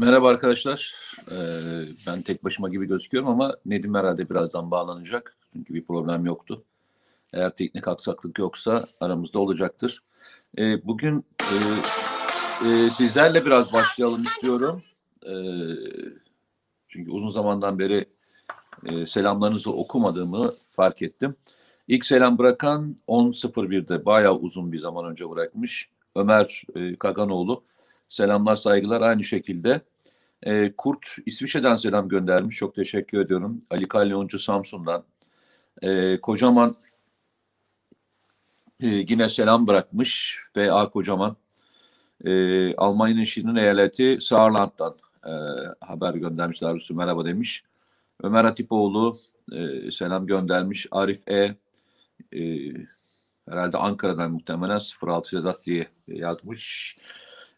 Merhaba arkadaşlar. Ee, ben tek başıma gibi gözüküyorum ama Nedim herhalde birazdan bağlanacak. Çünkü bir problem yoktu. Eğer teknik aksaklık yoksa aramızda olacaktır. Ee, bugün e, e, sizlerle biraz başlayalım istiyorum. Ee, çünkü uzun zamandan beri e, selamlarınızı okumadığımı fark ettim. İlk selam bırakan 10.01'de bayağı uzun bir zaman önce bırakmış. Ömer e, Kaganoğlu. Selamlar, saygılar aynı şekilde. E, Kurt İsviçre'den selam göndermiş. Çok teşekkür ediyorum. Ali Kalyoncu Samsun'dan. E, kocaman e, yine selam bırakmış. V.A. Kocaman. E, Almanya'nın Şirin eyaleti Saarland'dan e, haber göndermiş. Darüsü merhaba demiş. Ömer Hatipoğlu e, selam göndermiş. Arif E. e herhalde Ankara'dan muhtemelen 06 Sedat diye yazmış.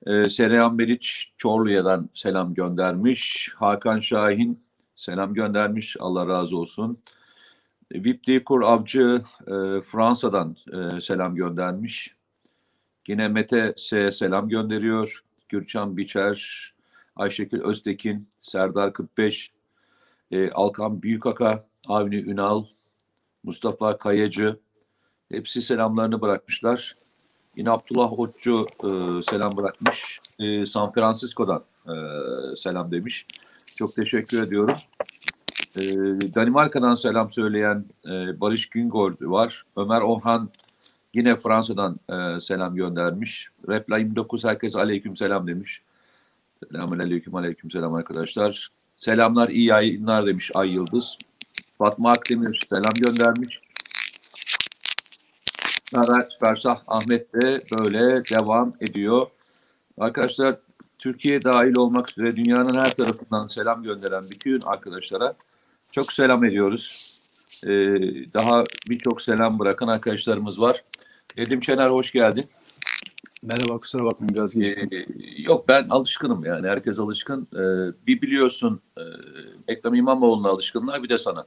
E, Sereyan Meriç Çorlu'yadan selam göndermiş. Hakan Şahin selam göndermiş. Allah razı olsun. E, Vip Dikur Avcı e, Fransa'dan e, selam göndermiş. Yine Mete S selam gönderiyor. Gürçan Biçer, Ayşekül Öztekin, Serdar 45, e, Alkan Büyükaka, Avni Ünal, Mustafa Kayacı hepsi selamlarını bırakmışlar. Yine Abdullah Otçu e, selam bırakmış. E, San Francisco'dan e, selam demiş. Çok teşekkür ediyorum. E, Danimarka'dan selam söyleyen e, Barış Güngör var. Ömer Orhan yine Fransa'dan e, selam göndermiş. Repla 29 herkes aleyküm selam demiş. Selamun aleyküm aleyküm selam arkadaşlar. Selamlar iyi yayınlar demiş Ay Yıldız. Fatma Akdemir selam göndermiş. Evet, Fersah Ahmet de böyle devam ediyor. Arkadaşlar Türkiye dahil olmak üzere dünyanın her tarafından selam gönderen bütün arkadaşlara çok selam ediyoruz. Ee, daha birçok selam bırakan arkadaşlarımız var. Nedim Şener hoş geldin. Merhaba kusura bakmayın biraz Ee, yok ben alışkınım yani herkes alışkın. Ee, bir biliyorsun e, Ekrem İmamoğlu'na alışkınlar bir de sana.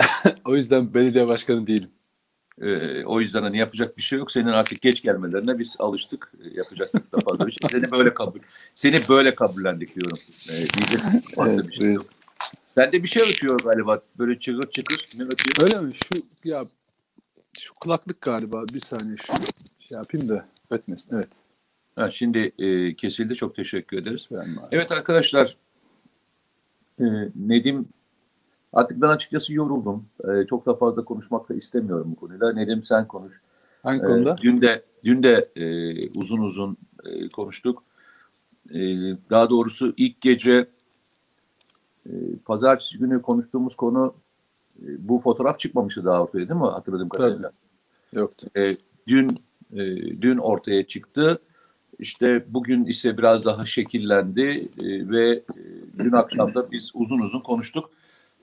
o yüzden belediye başkanı değilim. Ee, o yüzden hani yapacak bir şey yok. Senin artık geç gelmelerine biz alıştık. Ee, yapacak da fazla bir şey. Seni böyle kabul seni böyle kabullendik diyorum. Ee, diyecek fazla Evet, bir şey yok. Sende bir şey ötüyor galiba. Böyle çıkır çıkır. Ne ötüyor? Öyle mi? Şu ya şu kulaklık galiba. Bir saniye şu şey yapayım da ötmesin. Evet. Ha, şimdi e, kesildi. Çok teşekkür ederiz. Evet arkadaşlar. E, Nedim artık ben açıkçası yoruldum. E, çok da fazla konuşmak da istemiyorum bu konuyla. Nedim sen konuş. Hangi Ee, konuda? dün de dün de e, uzun uzun e, konuştuk. E, daha doğrusu ilk gece e, pazartesi günü konuştuğumuz konu e, bu fotoğraf çıkmamıştı daha ortaya değil mi? Hatırladığım kadarıyla. Yoktu. E, dün e, dün ortaya çıktı. İşte bugün ise biraz daha şekillendi e, ve e, dün akşam da biz uzun uzun konuştuk.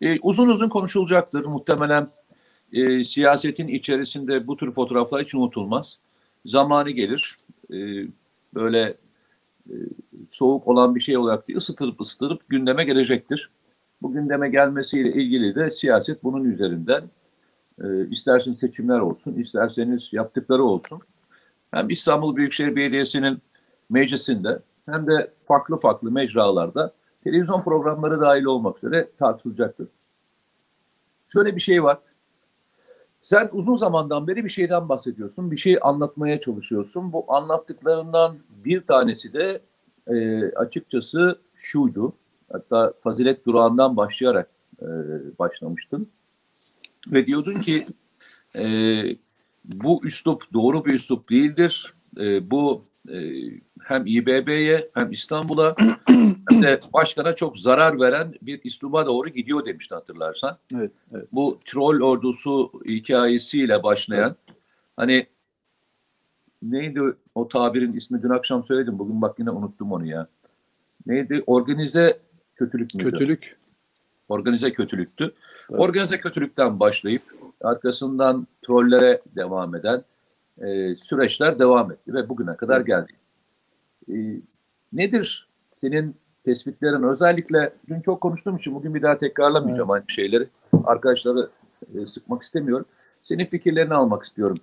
E, uzun uzun konuşulacaktır muhtemelen. E, siyasetin içerisinde bu tür fotoğraflar hiç unutulmaz. Zamanı gelir. E, böyle e, soğuk olan bir şey olarak değil, ısıtırıp ısıtırıp gündeme gelecektir. Bu gündeme gelmesiyle ilgili de siyaset bunun üzerinden e, isterseniz seçimler olsun, isterseniz yaptıkları olsun. Hem İstanbul Büyükşehir Belediyesi'nin meclisinde hem de farklı farklı mecralarda televizyon programları dahil olmak üzere tartışılacaktır. Şöyle bir şey var. Sen uzun zamandan beri bir şeyden bahsediyorsun, bir şey anlatmaya çalışıyorsun. Bu anlattıklarından bir tanesi de e, açıkçası şuydu. Hatta fazilet durağından başlayarak e, başlamıştın. Ve diyordun ki e, bu üslup doğru bir üslup değildir. E, bu e, hem İBB'ye hem İstanbul'a hem de başkana çok zarar veren bir üsluba doğru gidiyor demişti hatırlarsan. Evet, evet. Bu troll ordusu hikayesiyle başlayan hani neydi o tabirin ismi dün akşam söyledim bugün bak yine unuttum onu ya. Neydi? Organize kötülük müydü? Kötülük. Organize kötülüktü. Evet. Organize kötülükten başlayıp arkasından trollere devam eden e, süreçler devam etti ve bugüne kadar geldi. E, nedir senin tespitlerin? Özellikle dün çok konuştuğum için bugün bir daha tekrarlamayacağım aynı şeyleri. Arkadaşları e, sıkmak istemiyorum. Senin fikirlerini almak istiyorum.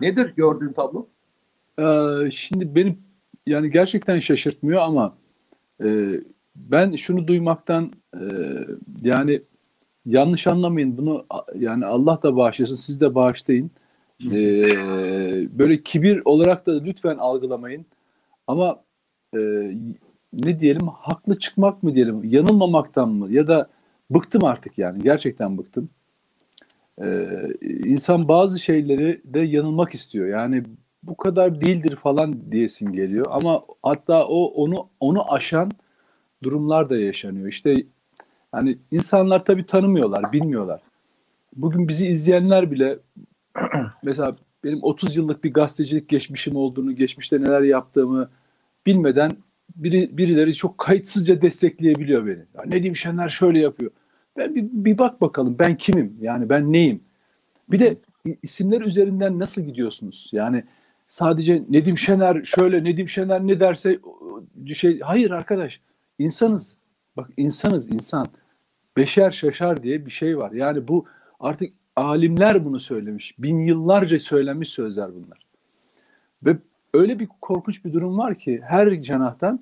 Nedir gördüğün tablo? Ee, şimdi benim yani gerçekten şaşırtmıyor ama e, ben şunu duymaktan e, yani yanlış anlamayın bunu yani Allah da bağışlasın siz de bağışlayın. E, böyle kibir olarak da lütfen algılamayın. Ama e, ne diyelim haklı çıkmak mı diyelim yanılmamaktan mı ya da bıktım artık yani gerçekten bıktım. E, insan bazı şeyleri de yanılmak istiyor. Yani bu kadar değildir falan diyesin geliyor ama hatta o onu onu aşan durumlar da yaşanıyor. İşte hani insanlar tabii tanımıyorlar, bilmiyorlar. Bugün bizi izleyenler bile mesela benim 30 yıllık bir gazetecilik geçmişim olduğunu, geçmişte neler yaptığımı bilmeden biri, birileri çok kayıtsızca destekleyebiliyor beni. Ya Nedim Şener şöyle yapıyor. Ben bir, bir bak bakalım ben kimim? Yani ben neyim? Bir de isimler üzerinden nasıl gidiyorsunuz? Yani sadece Nedim Şener şöyle Nedim Şener ne derse şey hayır arkadaş insanız. Bak insanız insan. Beşer şaşar diye bir şey var. Yani bu artık alimler bunu söylemiş. Bin yıllarca söylenmiş sözler bunlar. Ve öyle bir korkunç bir durum var ki her cenahtan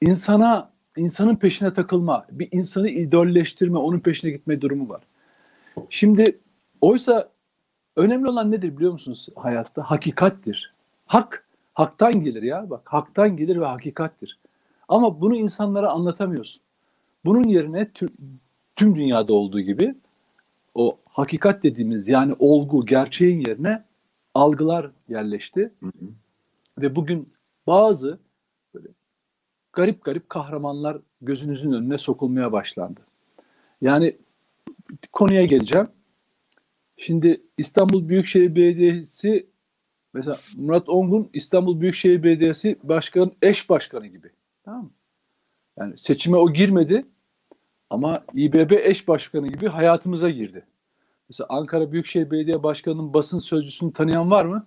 insana insanın peşine takılma, bir insanı idolleştirme, onun peşine gitme durumu var. Şimdi oysa önemli olan nedir biliyor musunuz hayatta? Hakikattir. Hak, haktan gelir ya bak. Haktan gelir ve hakikattir. Ama bunu insanlara anlatamıyorsun. Bunun yerine tüm, tüm dünyada olduğu gibi o hakikat dediğimiz yani olgu, gerçeğin yerine algılar yerleşti. Hı hı. Ve bugün bazı böyle garip garip kahramanlar gözünüzün önüne sokulmaya başlandı. Yani konuya geleceğim. Şimdi İstanbul Büyükşehir Belediyesi mesela Murat Ongun İstanbul Büyükşehir Belediyesi Başkanı eş başkanı gibi. Tamam mı? Yani seçime o girmedi ama İBB eş başkanı gibi hayatımıza girdi. Mesela Ankara Büyükşehir Belediye Başkanı'nın basın sözcüsünü tanıyan var mı?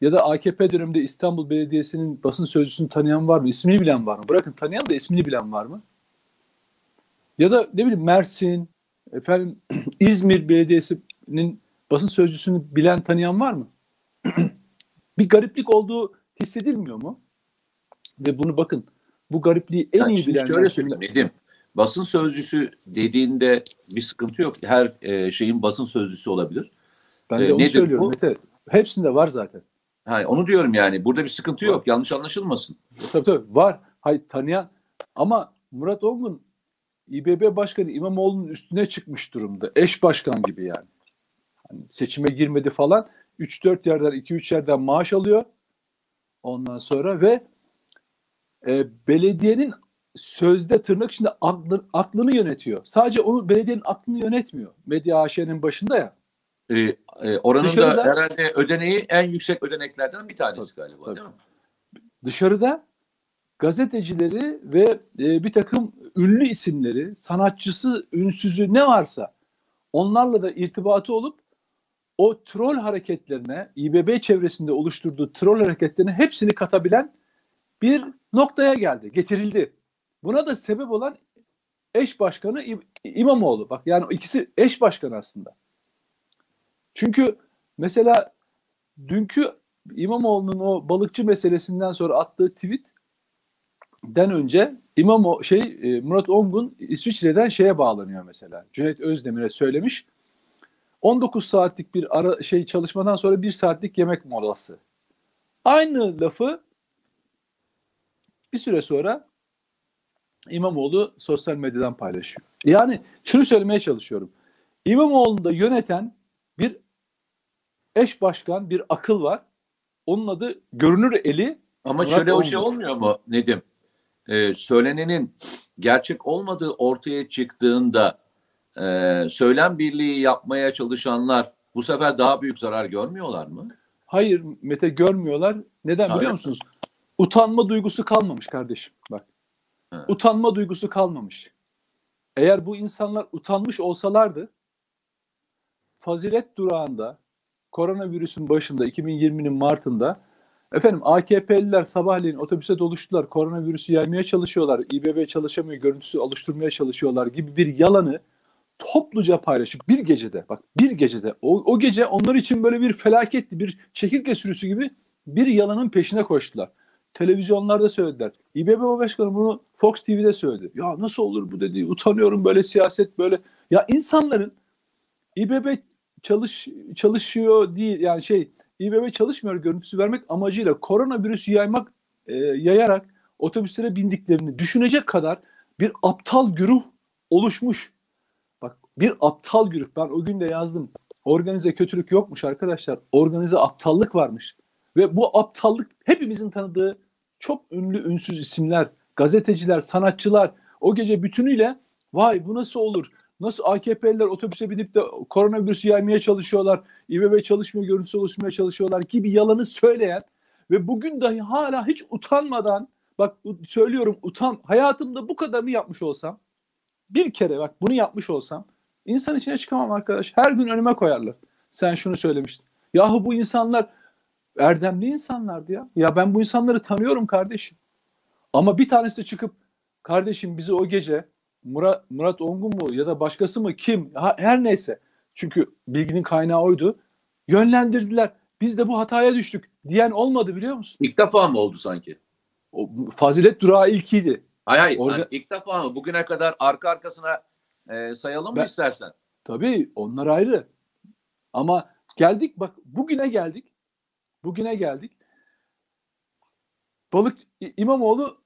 Ya da AKP döneminde İstanbul Belediyesi'nin basın sözcüsünü tanıyan var mı? İsmini bilen var mı? Bırakın tanıyan da ismini bilen var mı? Ya da ne bileyim Mersin, efendim İzmir Belediyesi'nin basın sözcüsünü bilen tanıyan var mı? bir gariplik olduğu hissedilmiyor mu? Ve bunu bakın bu garipliği en Yani iyi bilenler şöyle söyleyeyim Nedim. Basın sözcüsü dediğinde bir sıkıntı yok. Her e, şeyin basın sözcüsü olabilir. Ben de Ee, onu söylüyorum bu? Mete. Hepsinde var zaten. Ha, onu diyorum yani. Burada bir sıkıntı yok. Yanlış anlaşılmasın. Tabii tabii var. Hayır tanıyan ama Murat Ongun İBB Başkanı İmamoğlu'nun üstüne çıkmış durumda. Eş başkan gibi yani. Hani seçime girmedi falan. 3-4 yerden 2-3 yerden maaş alıyor. Ondan sonra ve e, belediyenin sözde tırnak içinde aklını, aklını yönetiyor. Sadece onu belediyenin aklını yönetmiyor. Medya AŞ'nin başında ya. Ee, e, oranın Dışarıda- da herhalde ödeneği en yüksek ödeneklerden bir tanesi galiba tabii. değil mi? dışarıda gazetecileri ve e, bir takım ünlü isimleri, sanatçısı, ünsüzü ne varsa onlarla da irtibatı olup o troll hareketlerine, İBB çevresinde oluşturduğu troll hareketlerine hepsini katabilen bir noktaya geldi, getirildi. Buna da sebep olan eş başkanı İ- İmamoğlu. Bak yani ikisi eş başkan aslında. Çünkü mesela dünkü İmamoğlu'nun o balıkçı meselesinden sonra attığı tweet den önce İmamo şey e, Murat Ongun İsviçre'den şeye bağlanıyor mesela. Cüneyt Özdemir'e söylemiş. 19 saatlik bir ara şey çalışmadan sonra bir saatlik yemek molası. Aynı lafı bir süre sonra İmamoğlu sosyal medyadan paylaşıyor. Yani şunu söylemeye çalışıyorum. İmamoğlu'nda yöneten bir eş başkan, bir akıl var. Onun adı görünür eli. Ama Murat şöyle o Ongun. şey olmuyor mu Nedim? Ee, söylenenin gerçek olmadığı ortaya çıktığında e, söylem birliği yapmaya çalışanlar bu sefer daha büyük zarar görmüyorlar mı? Hayır Mete görmüyorlar. Neden Öyle biliyor musunuz? Utanma duygusu kalmamış kardeşim. Bak. Ha. Utanma duygusu kalmamış. Eğer bu insanlar utanmış olsalardı fazilet durağında koronavirüsün başında 2020'nin Mart'ında efendim AKP'liler sabahleyin otobüse doluştular. Koronavirüsü yaymaya çalışıyorlar. İBB çalışamıyor, görüntüsü oluşturmaya çalışıyorlar gibi bir yalanı topluca paylaşıp bir gecede bak bir gecede o, o gece onlar için böyle bir felaketti bir çekirge sürüsü gibi bir yalanın peşine koştular. televizyonlarda söylediler. İBB Başkanı bunu Fox TV'de söyledi. Ya nasıl olur bu dedi. Utanıyorum böyle siyaset böyle. Ya insanların İBB çalış çalışıyor değil yani şey İBB çalışmıyor görüntüsü vermek amacıyla koronavirüsü yaymak e, yayarak otobüslere bindiklerini düşünecek kadar bir aptal güruh oluşmuş. Bak bir aptal güruh. Ben o gün de yazdım. Organize kötülük yokmuş arkadaşlar. Organize aptallık varmış. Ve bu aptallık hepimizin tanıdığı çok ünlü ünsüz isimler, gazeteciler, sanatçılar o gece bütünüyle vay bu nasıl olur? Nasıl AKP'liler otobüse binip de koronavirüsü yaymaya çalışıyorlar, İBB çalışmıyor, görüntüsü oluşturmaya çalışıyorlar gibi yalanı söyleyen ve bugün dahi hala hiç utanmadan bak söylüyorum utan hayatımda bu kadarını yapmış olsam bir kere bak bunu yapmış olsam insan içine çıkamam arkadaş. Her gün önüme koyarlar. Sen şunu söylemiştin. Yahu bu insanlar erdemli insanlardı ya. Ya ben bu insanları tanıyorum kardeşim. Ama bir tanesi de çıkıp kardeşim bizi o gece Murat, Murat Ongun mu ya da başkası mı kim ha, her neyse çünkü bilginin kaynağı oydu yönlendirdiler. Biz de bu hataya düştük diyen olmadı biliyor musun? İlk defa mı oldu sanki? O, fazilet durağı ilkiydi. Hayır hayır. Orada- Yani ilk defa mı? Bugüne kadar arka arkasına e, sayalım mı Ben- istersen? Tabii onlar ayrı. Ama geldik bak bugüne geldik. Bugüne geldik. Balık İmamoğlu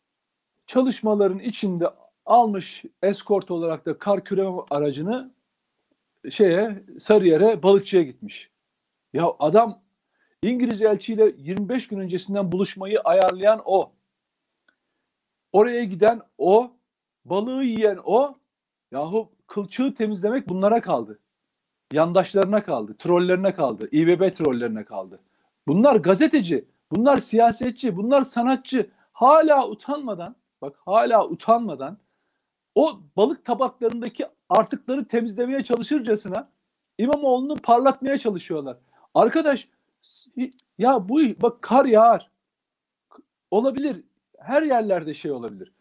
çalışmaların içinde almış eskort olarak da kar küreme aracını şeye Sarıyer'e balıkçıya gitmiş. Ya adam İngiliz elçiyle 25 gün öncesinden buluşmayı ayarlayan o. Oraya giden o, balığı yiyen o. Yahu kılçığı temizlemek bunlara kaldı. Yandaşlarına kaldı, trollerine kaldı, İBB trollerine kaldı. Bunlar gazeteci, bunlar siyasetçi, bunlar sanatçı. Hala utanmadan, bak hala utanmadan o balık tabaklarındaki artıkları temizlemeye çalışırcasına İmamoğlu'nu parlatmaya çalışıyorlar. Arkadaş ya bu bak kar yağar. Olabilir. Her yerlerde şey olabilir.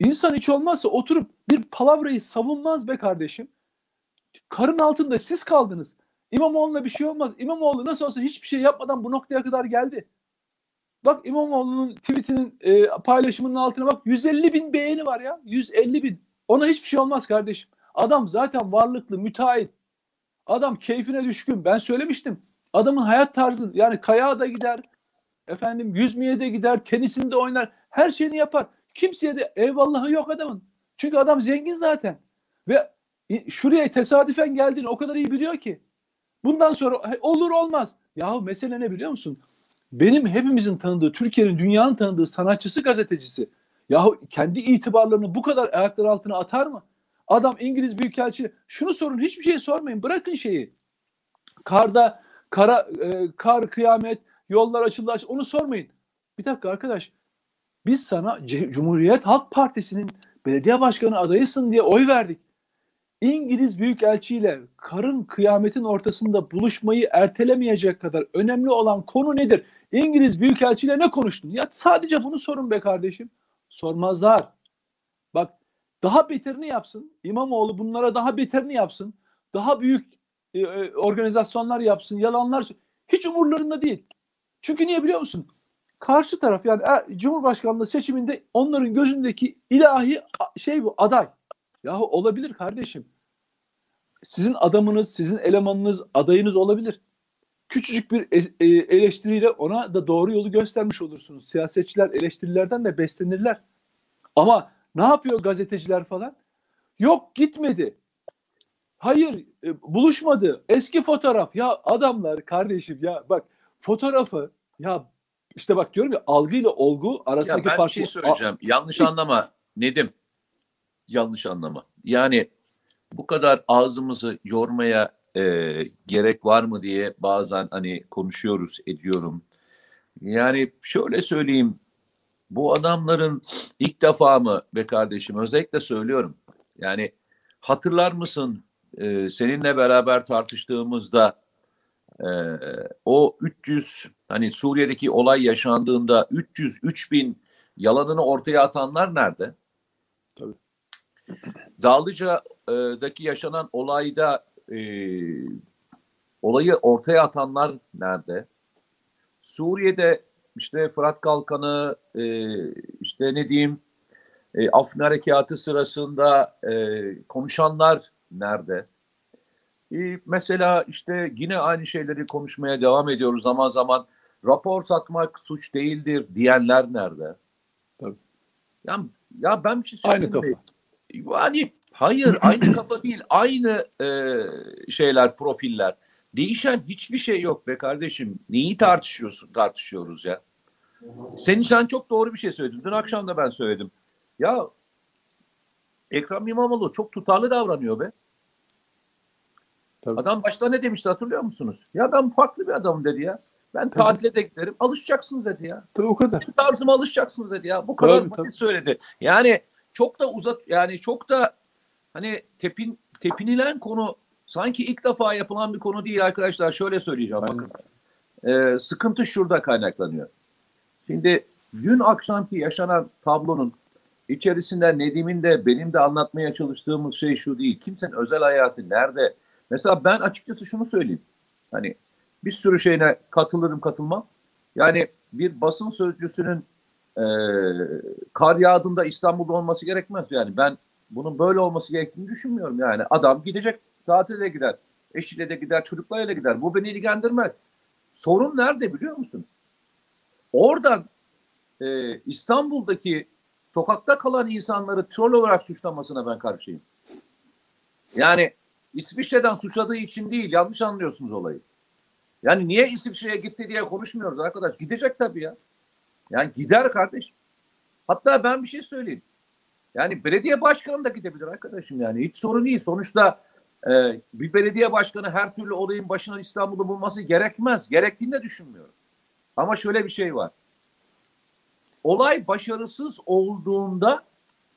İnsan hiç olmazsa oturup bir palavrayı savunmaz be kardeşim. Karın altında siz kaldınız. İmamoğlu'na bir şey olmaz. İmamoğlu nasıl olsa hiçbir şey yapmadan bu noktaya kadar geldi. Bak İmamoğlu'nun tweetinin e, paylaşımının altına bak 150 bin beğeni var ya. 150 bin. Ona hiçbir şey olmaz kardeşim. Adam zaten varlıklı, müteahhit. Adam keyfine düşkün. Ben söylemiştim. Adamın hayat tarzı yani kayağa da gider. Efendim yüzmeye de gider. Tenisinde oynar. Her şeyini yapar. Kimseye de eyvallahı yok adamın. Çünkü adam zengin zaten. Ve şuraya tesadüfen geldiğini o kadar iyi biliyor ki. Bundan sonra olur olmaz. Yahu mesele ne biliyor musun? Benim hepimizin tanıdığı, Türkiye'nin, dünyanın tanıdığı sanatçısı, gazetecisi. Yahu kendi itibarlarını bu kadar ayaklar altına atar mı? Adam İngiliz Büyükelçi. Şunu sorun, hiçbir şey sormayın. Bırakın şeyi. Karda, kara, e, kar, kıyamet, yollar açıldı, açıldı. Onu sormayın. Bir dakika arkadaş. Biz sana Cumhuriyet Halk Partisi'nin belediye başkanı adayısın diye oy verdik. İngiliz Büyükelçi ile karın kıyametin ortasında buluşmayı ertelemeyecek kadar önemli olan konu nedir? İngiliz Büyükelçi ile ne konuştun? Ya sadece bunu sorun be kardeşim. Sormazlar. Bak daha beterini yapsın. İmamoğlu bunlara daha beterini yapsın. Daha büyük e, e, organizasyonlar yapsın. Yalanlar hiç umurlarında değil. Çünkü niye biliyor musun? Karşı taraf yani e, Cumhurbaşkanlığı seçiminde onların gözündeki ilahi şey bu aday. Yahu olabilir kardeşim. Sizin adamınız, sizin elemanınız, adayınız olabilir. Küçücük bir e- eleştiriyle ona da doğru yolu göstermiş olursunuz. Siyasetçiler eleştirilerden de beslenirler. Ama ne yapıyor gazeteciler falan? Yok gitmedi. Hayır e, buluşmadı. Eski fotoğraf. Ya adamlar kardeşim ya bak fotoğrafı ya işte bak diyorum ya algıyla olgu Ya arasındaki ben bir fark. şey söyleyeceğim. Yanlış Hiç- anlama Nedim. Yanlış anlama. Yani bu kadar ağzımızı yormaya e, gerek var mı diye bazen hani konuşuyoruz, ediyorum. Yani şöyle söyleyeyim. Bu adamların ilk defa mı be kardeşim özellikle söylüyorum. Yani hatırlar mısın e, seninle beraber tartıştığımızda e, o 300 hani Suriye'deki olay yaşandığında 300 3000 yalanını ortaya atanlar nerede? Tabii. Dağlıca'daki yaşanan olayda e, olayı ortaya atanlar nerede? Suriye'de işte Fırat Kalkanı, e, işte ne diyeyim, e, Afrin Harekatı sırasında e, konuşanlar nerede? E, mesela işte yine aynı şeyleri konuşmaya devam ediyoruz zaman zaman. Rapor satmak suç değildir diyenler nerede? Tabii. Ya, ya ben bir şey Aynı söyleyeyim kafa. mi? Yani hayır aynı kafa değil. Aynı e, şeyler, profiller. Değişen hiçbir şey yok be kardeşim. Neyi tartışıyorsun, tartışıyoruz ya? Senin sen çok doğru bir şey söyledin. Dün akşam da ben söyledim. Ya Ekrem İmamoğlu çok tutarlı davranıyor be. Tabii. Adam başta ne demişti hatırlıyor musunuz? Ya ben farklı bir adamım dedi ya. Ben tatile de giderim. Alışacaksınız dedi ya. Tabii o kadar. Tarzıma alışacaksınız dedi ya. Bu kadar Tabii, basit tabii. söyledi. Yani çok da uzat yani çok da hani tepin tepinilen konu sanki ilk defa yapılan bir konu değil arkadaşlar. Şöyle söyleyeceğim bakın. Ee, sıkıntı şurada kaynaklanıyor. Şimdi dün akşamki yaşanan tablonun içerisinde Nedim'in de benim de anlatmaya çalıştığımız şey şu değil. Kimsenin özel hayatı nerede? Mesela ben açıkçası şunu söyleyeyim. Hani bir sürü şeyine katılırım katılmam. Yani bir basın sözcüsünün e, kar yağdığında İstanbul'da olması gerekmez. Yani ben bunun böyle olması gerektiğini düşünmüyorum. Yani adam gidecek tatile gider. Eşiyle de gider, çocuklarıyla gider. Bu beni ilgilendirmez. Sorun nerede biliyor musun? Oradan e, İstanbul'daki sokakta kalan insanları troll olarak suçlamasına ben karşıyım. Yani İsviçre'den suçladığı için değil, yanlış anlıyorsunuz olayı. Yani niye İsviçre'ye gitti diye konuşmuyoruz arkadaş. Gidecek tabii ya. Yani gider kardeş. Hatta ben bir şey söyleyeyim. Yani belediye başkanı da gidebilir arkadaşım yani. Hiç sorun değil. Sonuçta e, bir belediye başkanı her türlü olayın başına İstanbul'u bulması gerekmez. Gerektiğini de düşünmüyorum. Ama şöyle bir şey var. Olay başarısız olduğunda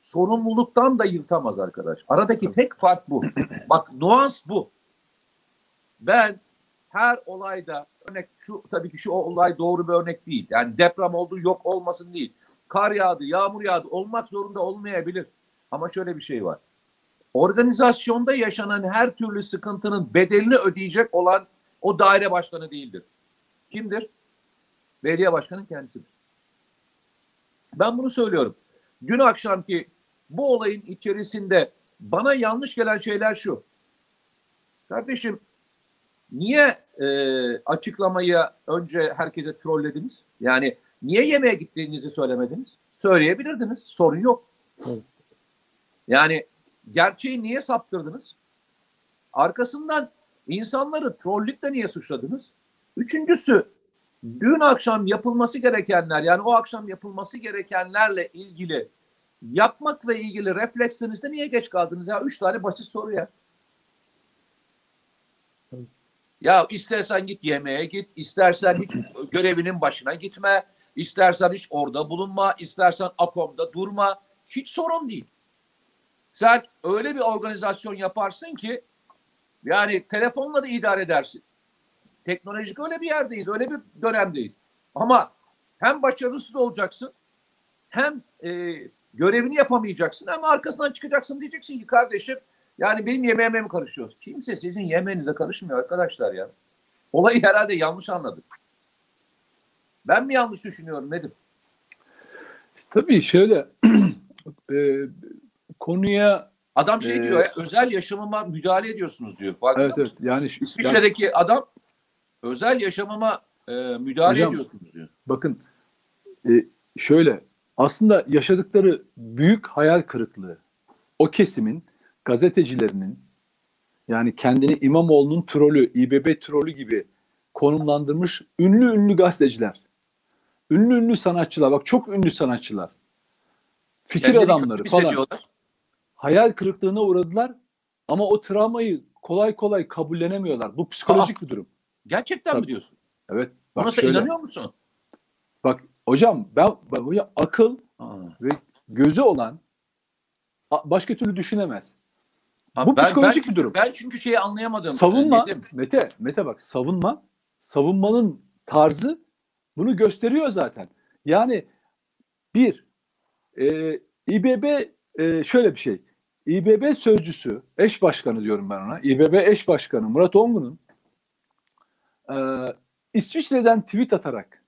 sorumluluktan da yırtamaz arkadaş. Aradaki tek fark bu. Bak nuans bu. Ben her olayda örnek şu tabii ki şu olay doğru bir örnek değil. Yani deprem oldu yok olmasın değil. Kar yağdı, yağmur yağdı olmak zorunda olmayabilir. Ama şöyle bir şey var. Organizasyonda yaşanan her türlü sıkıntının bedelini ödeyecek olan o daire başkanı değildir. Kimdir? Belediye başkanının kendisidir. Ben bunu söylüyorum. Dün akşamki bu olayın içerisinde bana yanlış gelen şeyler şu. Kardeşim niye e, açıklamayı önce herkese trollediniz? Yani niye yemeğe gittiğinizi söylemediniz? Söyleyebilirdiniz. Sorun yok. Evet. Yani gerçeği niye saptırdınız? Arkasından insanları trollükle niye suçladınız? Üçüncüsü dün akşam yapılması gerekenler yani o akşam yapılması gerekenlerle ilgili yapmakla ilgili reflekslerinizde niye geç kaldınız ya? Üç tane basit soru ya. Ya istersen git yemeğe git, istersen hiç görevinin başına gitme, istersen hiç orada bulunma, istersen AKOM'da durma. Hiç sorun değil. Sen öyle bir organizasyon yaparsın ki yani telefonla da idare edersin. Teknolojik öyle bir yerdeyiz, öyle bir dönemdeyiz. Ama hem başarısız olacaksın, hem e, görevini yapamayacaksın, hem arkasından çıkacaksın diyeceksin ki kardeşim yani benim yemeğime mi karışıyoruz? Kimse sizin yemeğinize karışmıyor arkadaşlar ya. Olayı herhalde yanlış anladık. Ben mi yanlış düşünüyorum Nedim? Tabii şöyle e, konuya Adam şey Ee, diyor ya, özel yaşamıma müdahale ediyorsunuz diyor. Farkında evet evet yani, yani İsviçre'deki adam özel yaşamıma e, müdahale Hocam, ediyorsunuz diyor. bakın e, şöyle aslında yaşadıkları büyük hayal kırıklığı o kesimin gazetecilerinin yani kendini İmamoğlu'nun trolü, İBB trolü gibi konumlandırmış ünlü ünlü gazeteciler. Ünlü ünlü sanatçılar. Bak çok ünlü sanatçılar. Fikir Kendileri adamları falan. Hayal kırıklığına uğradılar ama o travmayı kolay kolay kabullenemiyorlar. Bu psikolojik bir durum. Gerçekten Tabii. mi diyorsun? Evet. Buna Bak şöyle. inanıyor musun? Bak hocam ben, ben hocam, akıl ve gözü olan başka türlü düşünemez. Ha, Bu ben- psikolojik ben, bir durum. Ben çünkü şeyi anlayamadım. Savunma Nedim. Mete Mete bak savunma savunmanın tarzı bunu gösteriyor zaten. Yani bir e, İBB e, şöyle bir şey. İBB sözcüsü, eş başkanı diyorum ben ona. İBB eş başkanı Murat Ongun'un e, İsviçre'den tweet atarak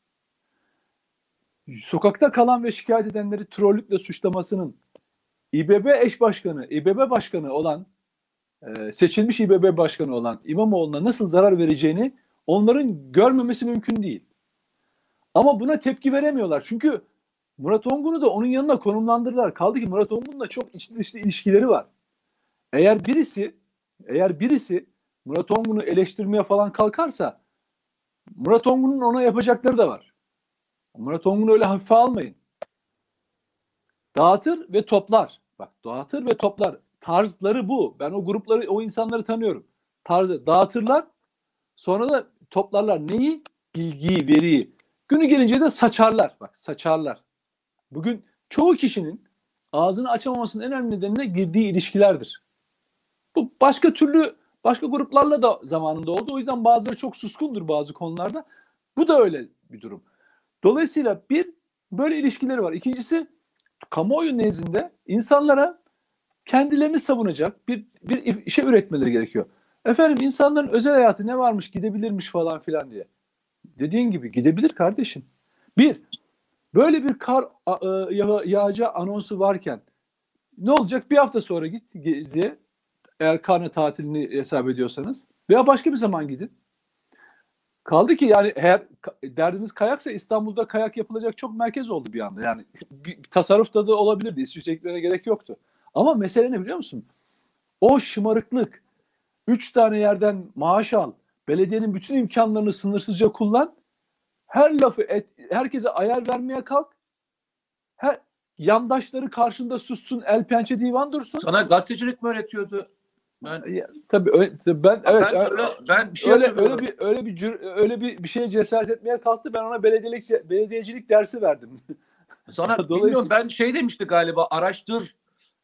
sokakta kalan ve şikayet edenleri trollükle suçlamasının İBB eş başkanı, İBB başkanı olan e, seçilmiş İBB başkanı olan İmamoğlu'na nasıl zarar vereceğini onların görmemesi mümkün değil. Ama buna tepki veremiyorlar. Çünkü Murat Ongun'u da onun yanına konumlandırdılar. Kaldı ki Murat Ongun'la çok içli dışlı ilişkileri var. Eğer birisi eğer birisi Murat Ongun'u eleştirmeye falan kalkarsa Murat Ongun'un ona yapacakları da var. Murat Ongun'u öyle hafife almayın. Dağıtır ve toplar. Bak dağıtır ve toplar. Tarzları bu. Ben o grupları, o insanları tanıyorum. Tarzı dağıtırlar. Sonra da toplarlar neyi? Bilgiyi, veriyi. Günü gelince de saçarlar. Bak saçarlar. Bugün çoğu kişinin ağzını açamamasının en önemli nedeni de girdiği ilişkilerdir. Bu başka türlü başka gruplarla da zamanında oldu. O yüzden bazıları çok suskundur bazı konularda. Bu da öyle bir durum. Dolayısıyla bir böyle ilişkileri var. İkincisi kamuoyu nezdinde insanlara kendilerini savunacak bir, bir şey üretmeleri gerekiyor. Efendim insanların özel hayatı ne varmış gidebilirmiş falan filan diye. Dediğin gibi gidebilir kardeşim. Bir, böyle bir kar e, yağ, yağacağı anonsu varken ne olacak? Bir hafta sonra git geziye eğer karne tatilini hesap ediyorsanız veya başka bir zaman gidin. Kaldı ki yani eğer derdiniz kayaksa İstanbul'da kayak yapılacak çok merkez oldu bir anda. Yani bir tasarrufta da olabilirdi. İsviçre'ye gerek yoktu. Ama mesele ne biliyor musun? O şımarıklık, üç tane yerden maaş al, belediyenin bütün imkanlarını sınırsızca kullan, her lafı et, herkese ayar vermeye kalk, her, yandaşları karşında sussun, el pençe divan dursun. Sana gazetecilik mi öğretiyordu? Ben ya, tabii öyle, ben evet ben, öyle, ben bir şey öyle, öyle bir öyle bir cür, öyle bir bir şeye cesaret etmeye kalktı. Ben ona belediyelik belediyecilik dersi verdim. Sana bilmiyorum ben şey demişti galiba araştır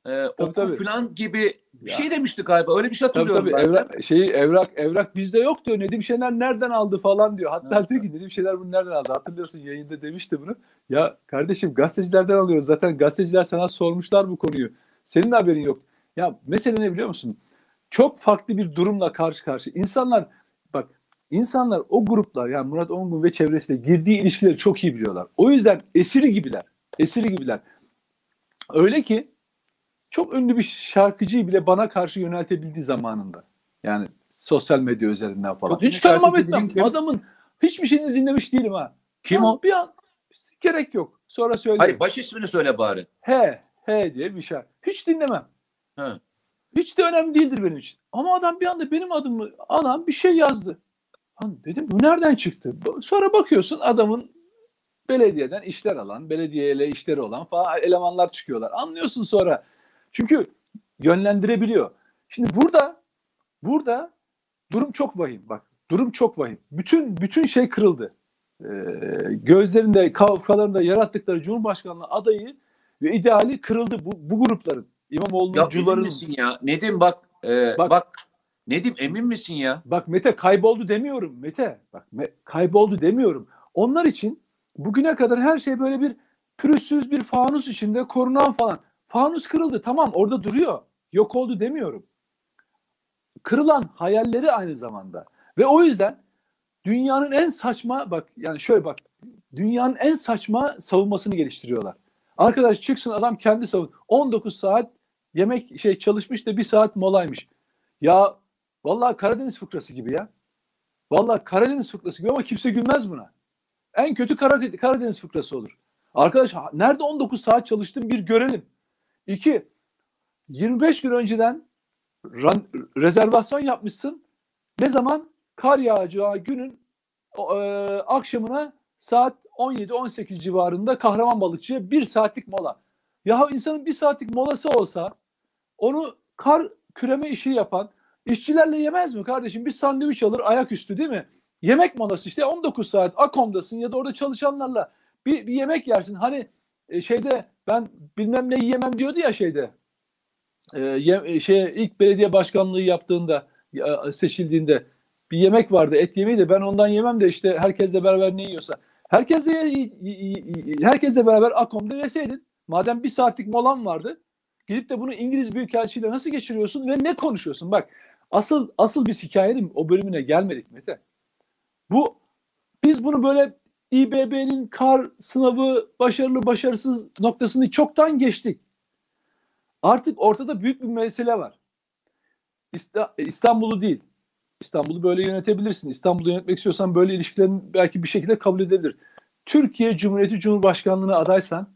e, oku tabii. falan gibi bir ya. şey demişti galiba. Öyle bir şey hatırlıyorum tabii, tabii. Evrak, şeyi, evrak, evrak bizde yok diyor. Nedim Şener nereden aldı falan diyor. Hatta evet. diyor ki Nedim Şener bunu nereden aldı? Hatırlıyorsun yayında demişti bunu. Ya kardeşim gazetecilerden alıyoruz. Zaten gazeteciler sana sormuşlar bu konuyu. Senin haberin yok. Ya mesele ne biliyor musun? Çok farklı bir durumla karşı karşı. İnsanlar bak insanlar o gruplar yani Murat Ongun ve çevresiyle girdiği ilişkileri çok iyi biliyorlar. O yüzden esiri gibiler. Esiri gibiler. Öyle ki çok ünlü bir şarkıcıyı bile bana karşı yöneltebildiği zamanında. Yani sosyal medya üzerinden falan. Çok Hiç tanımam etmem. Adamın hiçbir şeyini dinlemiş değilim ha. Kim ha, o? Bir an gerek yok. Sonra söyle. Hayır baş ismini söyle bari. He, he diye bir şarkı. Hiç dinlemem. He. Hiç de önemli değildir benim için. Ama adam bir anda benim adımı alan bir şey yazdı. Lan dedim bu nereden çıktı? Sonra bakıyorsun adamın belediyeden işler alan, belediyeyle işleri olan falan elemanlar çıkıyorlar. Anlıyorsun sonra çünkü yönlendirebiliyor. Şimdi burada burada durum çok vahim. Bak durum çok vahim. Bütün bütün şey kırıldı. Ee, gözlerinde, kafalarında yarattıkları Cumhurbaşkanlığı adayı ve ideali kırıldı bu, bu grupların. İmamoğlu'nun ya cuların... misin ya? Nedim bak, e, bak bak Nedim emin misin ya? Bak Mete kayboldu demiyorum Mete. Bak me, kayboldu demiyorum. Onlar için bugüne kadar her şey böyle bir pürüzsüz bir fanus içinde korunan falan. Fanus kırıldı tamam orada duruyor. Yok oldu demiyorum. Kırılan hayalleri aynı zamanda. Ve o yüzden dünyanın en saçma bak yani şöyle bak dünyanın en saçma savunmasını geliştiriyorlar. Arkadaş çıksın adam kendi savun. 19 saat yemek şey çalışmış da bir saat molaymış. Ya vallahi Karadeniz fıkrası gibi ya. Vallahi Karadeniz fıkrası gibi ama kimse gülmez buna. En kötü Karadeniz fıkrası olur. Arkadaş nerede 19 saat çalıştın bir görelim. İki, 25 gün önceden rezervasyon yapmışsın. Ne zaman? Kar yağacağı günün e, akşamına saat 17-18 civarında kahraman balıkçıya bir saatlik mola. Ya insanın bir saatlik molası olsa onu kar küreme işi yapan işçilerle yemez mi kardeşim? Bir sandviç alır ayaküstü değil mi? Yemek molası işte 19 saat Akom'dasın ya da orada çalışanlarla bir, bir yemek yersin. Hani e, şeyde ben bilmem ne yiyemem diyordu ya şeyde. E, ye, ilk belediye başkanlığı yaptığında e, seçildiğinde bir yemek vardı et yemeği de ben ondan yemem de işte herkesle beraber ne yiyorsa. Herkesle herkesle beraber Akom'da yeseydin. Madem bir saatlik molan vardı. Gidip de bunu İngiliz Büyükelçiliğiyle nasıl geçiriyorsun ve ne konuşuyorsun? Bak asıl asıl biz hikayenin o bölümüne gelmedik Mete. Bu biz bunu böyle İBB'nin kar sınavı başarılı başarısız noktasını çoktan geçtik. Artık ortada büyük bir mesele var. İsta- İstanbul'u değil. İstanbul'u böyle yönetebilirsin. İstanbul'u yönetmek istiyorsan böyle ilişkilerin belki bir şekilde kabul edilebilir. Türkiye Cumhuriyeti Cumhurbaşkanlığına adaysan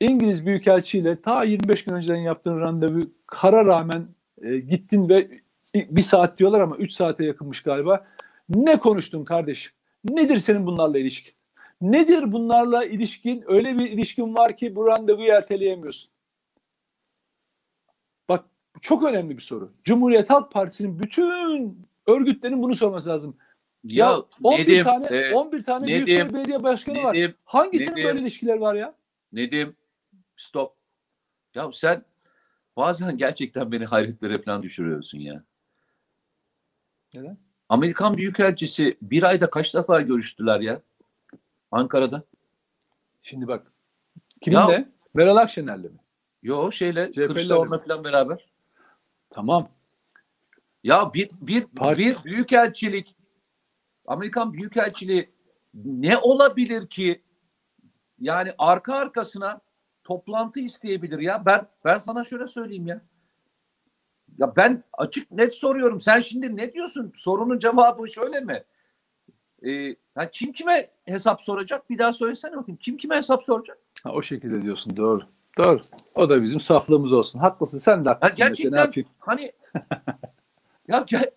İngiliz Büyükelçiyle ta 25 gün önceden yaptığın randevu kara rağmen e, gittin ve bir saat diyorlar ama 3 saate yakınmış galiba. Ne konuştun kardeşim? Nedir senin bunlarla ilişkin? Nedir bunlarla ilişkin? Öyle bir ilişkin var ki bu randevuyu erteleyemiyorsun. Bak çok önemli bir soru. Cumhuriyet Halk Partisi'nin bütün örgütlerin bunu sorması lazım. Ya, Ya, 11 Nedim, tane e, 11 tane Nedim, Büyükşehir Belediye Başkanı var. Nedim, Hangisinin Nedim. böyle ilişkiler var ya? Nedim, stop. Ya sen bazen gerçekten beni hayretlere falan düşürüyorsun ya. Neden? Amerikan Büyükelçisi bir ayda kaç defa görüştüler ya? Ankara'da. Şimdi bak. Kiminle? Ya- Meral Akşener'le mi? Yo şeyle Kılıçdaroğlu'na falan beraber. Tamam. Ya bir bir Parti- bir büyükelçilik Amerikan büyükelçiliği ne olabilir ki? Yani arka arkasına toplantı isteyebilir ya. Ben ben sana şöyle söyleyeyim ya. Ya ben açık net soruyorum. Sen şimdi ne diyorsun? Sorunun cevabı şöyle mi? Ee, ya kim kime hesap soracak? Bir daha söylesene bakayım. Kim kime hesap soracak? Ha, o şekilde diyorsun. Doğru. Doğru. O da bizim saflığımız olsun. Haklısın. Sen de Ya haklısın. Mete, gerçekten Ne yapayım? hani ya gel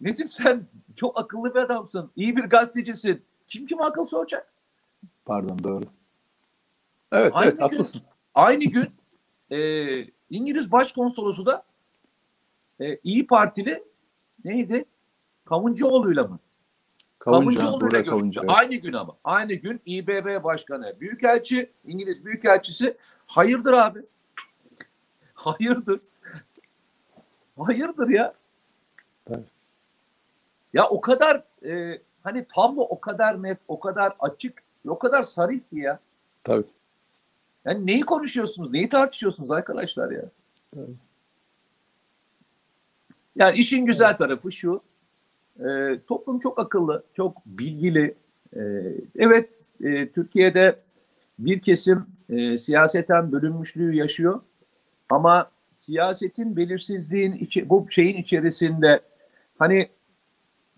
Nedim sen çok akıllı bir adamsın. İyi bir gazetecisin. Kim kim akıl soracak? Pardon doğru. Evet, Aynı evet gün- haklısın. Aynı gün e, İngiliz Başkonsolosu da e, İyi Partili neydi? Kavuncuoğlu'yla mı? Kavuncu, Kavuncuoğlu'yla. Kavuncu. Aynı gün ama. Aynı gün İBB Başkanı, Büyükelçi, İngiliz Büyükelçisi hayırdır abi? Hayırdır. Hayırdır ya. Tabii. Ya o kadar e, hani tablo o kadar net, o kadar açık, o kadar sarı ki ya. Tabii. Yani neyi konuşuyorsunuz, neyi tartışıyorsunuz arkadaşlar ya? Tabii. Yani işin güzel tarafı şu, e, toplum çok akıllı, çok bilgili. E, evet, e, Türkiye'de bir kesim e, siyaseten bölünmüşlüğü yaşıyor ama siyasetin belirsizliğin içi, bu şeyin içerisinde hani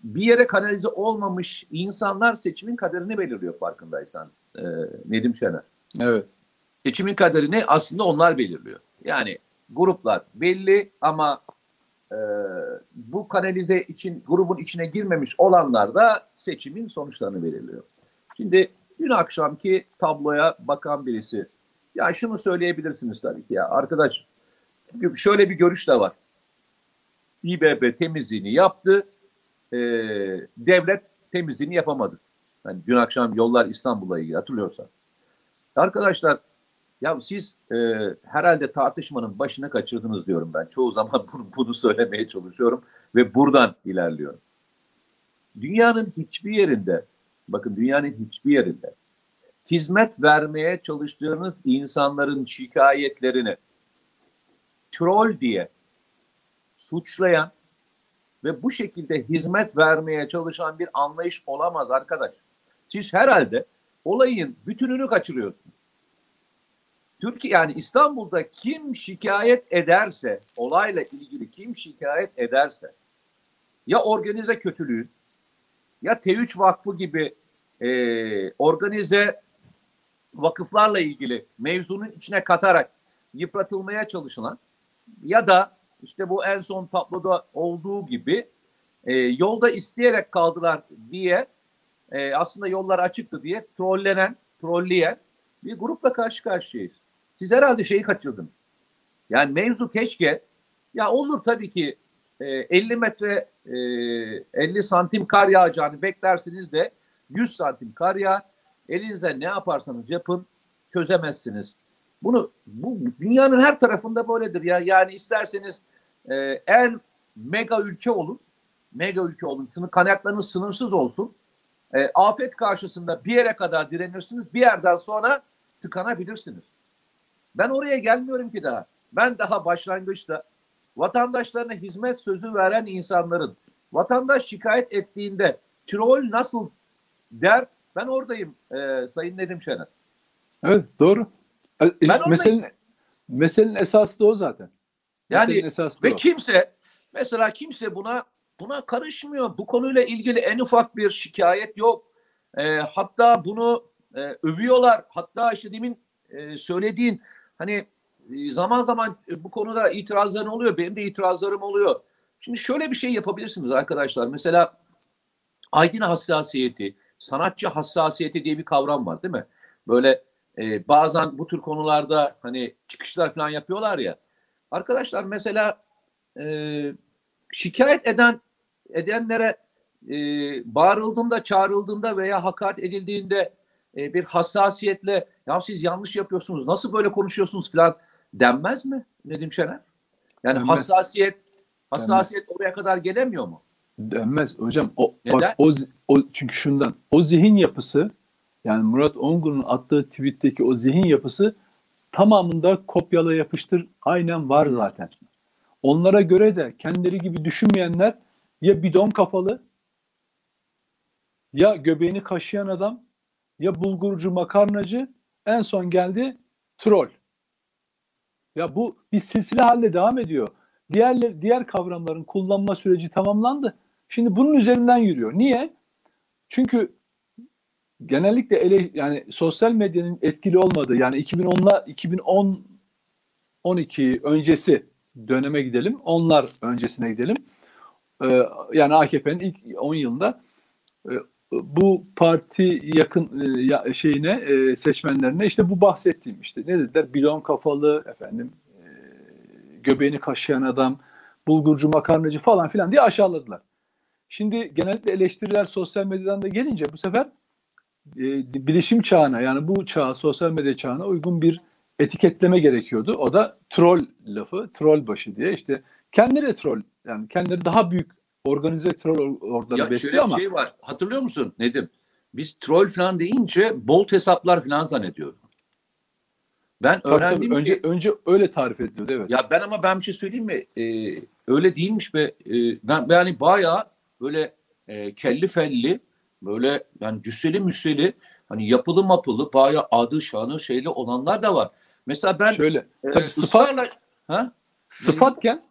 bir yere kanalize olmamış insanlar seçimin kaderini belirliyor farkındaysan e, Nedim Şener. Evet. Seçimin kaderini aslında onlar belirliyor. Yani gruplar belli ama e, bu kanalize için grubun içine girmemiş olanlar da seçimin sonuçlarını belirliyor. Şimdi dün akşamki tabloya bakan birisi ya şunu söyleyebilirsiniz tabii ki ya arkadaş şöyle bir görüş de var. İBB temizliğini yaptı. e, devlet temizliğini yapamadı. Yani dün akşam yollar İstanbul'la ilgili hatırlıyorsan. Arkadaşlar ya siz e, herhalde tartışmanın başına kaçırdınız diyorum ben. Çoğu zaman bunu, bunu söylemeye çalışıyorum ve buradan ilerliyorum. Dünyanın hiçbir yerinde, bakın dünyanın hiçbir yerinde hizmet vermeye çalıştığınız insanların şikayetlerini troll diye suçlayan ve bu şekilde hizmet vermeye çalışan bir anlayış olamaz arkadaş. Siz herhalde olayın bütününü kaçırıyorsunuz. Türkiye yani İstanbul'da kim şikayet ederse, olayla ilgili kim şikayet ederse ya organize kötülüğün ya T3 Vakfı gibi e, organize vakıflarla ilgili mevzunun içine katarak yıpratılmaya çalışılan ya da işte bu en son tabloda olduğu gibi e, yolda isteyerek kaldılar diye e, aslında yollar açıktı diye trollenen, trolleyen bir grupla karşı karşıyayız. Siz herhalde şeyi kaçırdınız. Yani mevzu keşke ya olur tabii ki e, 50 metre e, 50 santim kar yağacağını beklersiniz de 100 santim kar yağar. Elinizde ne yaparsanız yapın çözemezsiniz. Bunu bu dünyanın her tarafında böyledir ya. Yani isterseniz e, en mega ülke olun. Mega ülke olun. Sınır kaynaklarınız sınırsız olsun. E, afet karşısında bir yere kadar direnirsiniz. Bir yerden sonra tıkanabilirsiniz. Ben oraya gelmiyorum ki daha. Ben daha başlangıçta vatandaşlarına hizmet sözü veren insanların vatandaş şikayet ettiğinde troll nasıl der ben oradayım e, Sayın Nedim Şener. Evet doğru. E, Ben oradayım. meselenin, meselenin esası da o zaten. Yani meselenin esası da Ve o. kimse mesela kimse buna buna karışmıyor. Bu konuyla ilgili en ufak bir şikayet yok. E, hatta bunu e, övüyorlar. Hatta işte demin e, söylediğin hani e, zaman zaman e, bu konuda itirazların oluyor. Benim de itirazlarım oluyor. Şimdi şöyle bir şey yapabilirsiniz arkadaşlar. Mesela aydın hassasiyeti, sanatçı hassasiyeti diye bir kavram var değil mi? Böyle e, bazen bu tür konularda hani çıkışlar falan yapıyorlar ya. Arkadaşlar mesela e, şikayet eden edenlere e, bağırıldığında, çağrıldığında veya hakaret edildiğinde e, bir hassasiyetle ya siz yanlış yapıyorsunuz, nasıl böyle konuşuyorsunuz falan denmez mi Nedim Şener? Yani Denmez. hassasiyet hassasiyet oraya kadar gelemiyor mu? Denmez hocam. O, Neden? bak, o, o, çünkü şundan. O zihin yapısı yani Murat Ongun'un attığı tweet'teki o zihin yapısı tamamında kopyala yapıştır aynen var zaten. Onlara göre de kendileri gibi düşünmeyenler ya bidon kafalı ya göbeğini kaşıyan adam ya bulgurcu makarnacı en son geldi troll. Ya bu bir silsile halde devam ediyor. Diğer diğer kavramların kullanma süreci tamamlandı. Şimdi bunun üzerinden yürüyor. Niye? Çünkü genellikle ele, yani sosyal medyanın etkili olmadığı yani 2010'la 2010 12 öncesi döneme gidelim. Onlar öncesine gidelim. Ee, yani AKP'nin ilk 10 yılında e, bu parti yakın e, şeyine e, seçmenlerine işte bu bahsettiğim işte ne dediler? Bidon kafalı efendim e, göbeğini kaşıyan adam, bulgurcu makarnacı falan filan diye aşağıladılar. Şimdi genellikle eleştiriler sosyal medyadan da gelince bu sefer e, bilişim çağına yani bu çağa sosyal medya çağına uygun bir etiketleme gerekiyordu. O da troll lafı, troll başı diye işte kendileri de troll yani kendileri daha büyük organize troll or- organı Ya şöyle besliyor bir ama şey var. Hatırlıyor musun Nedim? Biz troll falan deyince bolt hesaplar falan zannediyorum. Ben tabii, tabii, öğrendiğim önce şey önce öyle tarif ediliyordu evet. Ya ben ama ben bir şey söyleyeyim mi? Ee, öyle değilmiş be. Ee, ben yani bayağı böyle e, kelli felli böyle yani cüsseli müsseli hani yapılı mapılı bayağı adı şanı şeyli olanlar da var. Mesela ben Şöyle e, tabii sıfat ısrarla ha? sıfatken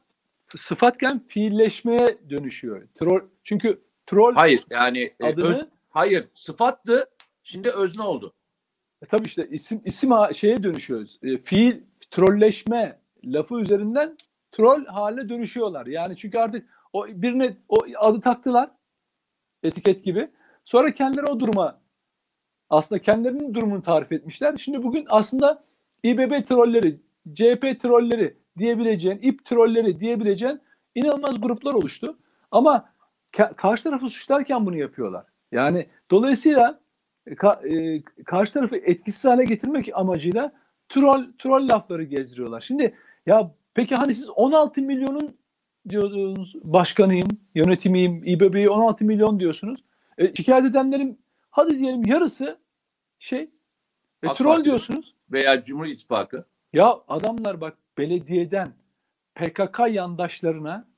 sıfatken fiilleşmeye dönüşüyor. Troll çünkü troll Hayır yani e, adını öz- hayır sıfattı şimdi özne oldu. E tabii işte isim isim şeye dönüşüyoruz. E, fiil trolleşme lafı üzerinden troll haline dönüşüyorlar. Yani çünkü artık o birine o adı taktılar etiket gibi. Sonra kendileri o duruma aslında kendilerinin durumunu tarif etmişler. Şimdi bugün aslında İBB trolleri, CHP trolleri diyebileceğin, İP trolleri diyebileceğin inanılmaz gruplar oluştu. Ama ka- karşı tarafı suçlarken bunu yapıyorlar. Yani dolayısıyla ka- e, karşı tarafı etkisiz hale getirmek amacıyla troll troll lafları gezdiriyorlar. Şimdi ya peki hani siz 16 milyonun diyorsunuz başkanıyım, yönetimiyim, İBB'yi 16 milyon diyorsunuz. E, şikayet edenlerin hadi diyelim yarısı şey e, troll diyorsunuz. Veya Cumhur İttifakı. Ya adamlar bak belediyeden PKK yandaşlarına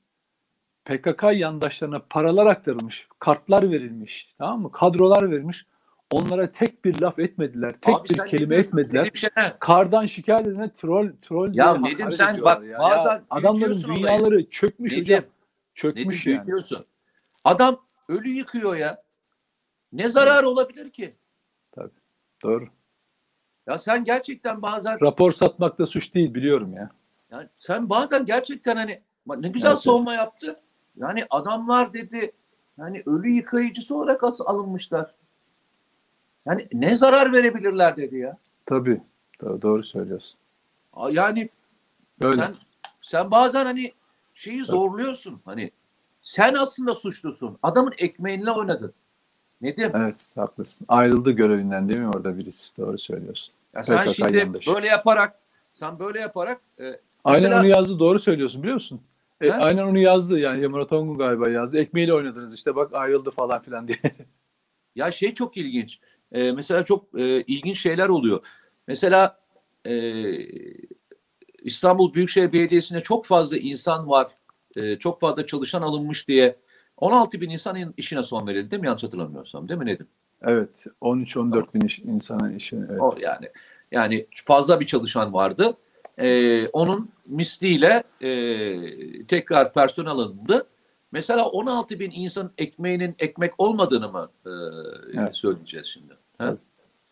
PKK yandaşlarına paralar aktarılmış, kartlar verilmiş, tamam mı? Kadrolar verilmiş. Onlara tek bir laf etmediler, tek Abi bir kelime etmediler. Nedim Şener, Kardan şikayet edene troll troll diye Ya hakaret Nedim sen bak ya. bazen Ya adamların büyütüyorsun olayı. dünyaları çökmüş Nedim, hocam. Nedim Çökmüş yani. büyütüyorsun. Adam ölü yıkıyor ya. Ne zararı olabilir ki? Doğru. Ya sen gerçekten bazen Rapor satmak da suç değil biliyorum ya. yani sen bazen gerçekten hani ne güzel Evet, savunma yaptı. Yani adamlar dedi yani ölü yıkayıcısı olarak alınmışlar. Yani ne zarar verebilirler dedi ya. Tabii. Doğru, doğru söylüyorsun. Yani Öyle. sen sen bazen hani şeyi zorluyorsun. Hani sen aslında suçlusun. Adamın ekmeğinle oynadın. Nedim? Evet haklısın. Ayrıldı görevinden değil mi orada birisi? Doğru söylüyorsun. Ya sen PKK şimdi yandaş. böyle yaparak sen böyle yaparak e, Aynen Mesela- onu yazdı. Doğru söylüyorsun biliyor musun? E, He? aynen onu yazdı. Yani Murat Ongun galiba yazdı. Ekmeğiyle oynadınız işte bak ayrıldı falan filan diye. Ya şey çok ilginç. Ee, mesela çok e, ilginç şeyler oluyor. Mesela e, İstanbul Büyükşehir Belediyesi'ne çok fazla insan var. e, çok fazla çalışan alınmış diye 16 bin insanın işine son verildi değil mi? Yanlış hatırlamıyorsam değil mi Nedim? Evet. 13-14 bin iş, insanın işi. Evet. O yani yani fazla bir çalışan vardı. Ee, onun misliyle e, tekrar personel alındı. Mesela 16 bin insan ekmeğinin ekmek olmadığını mı e, Evet. söyleyeceğiz şimdi? Ha? Evet.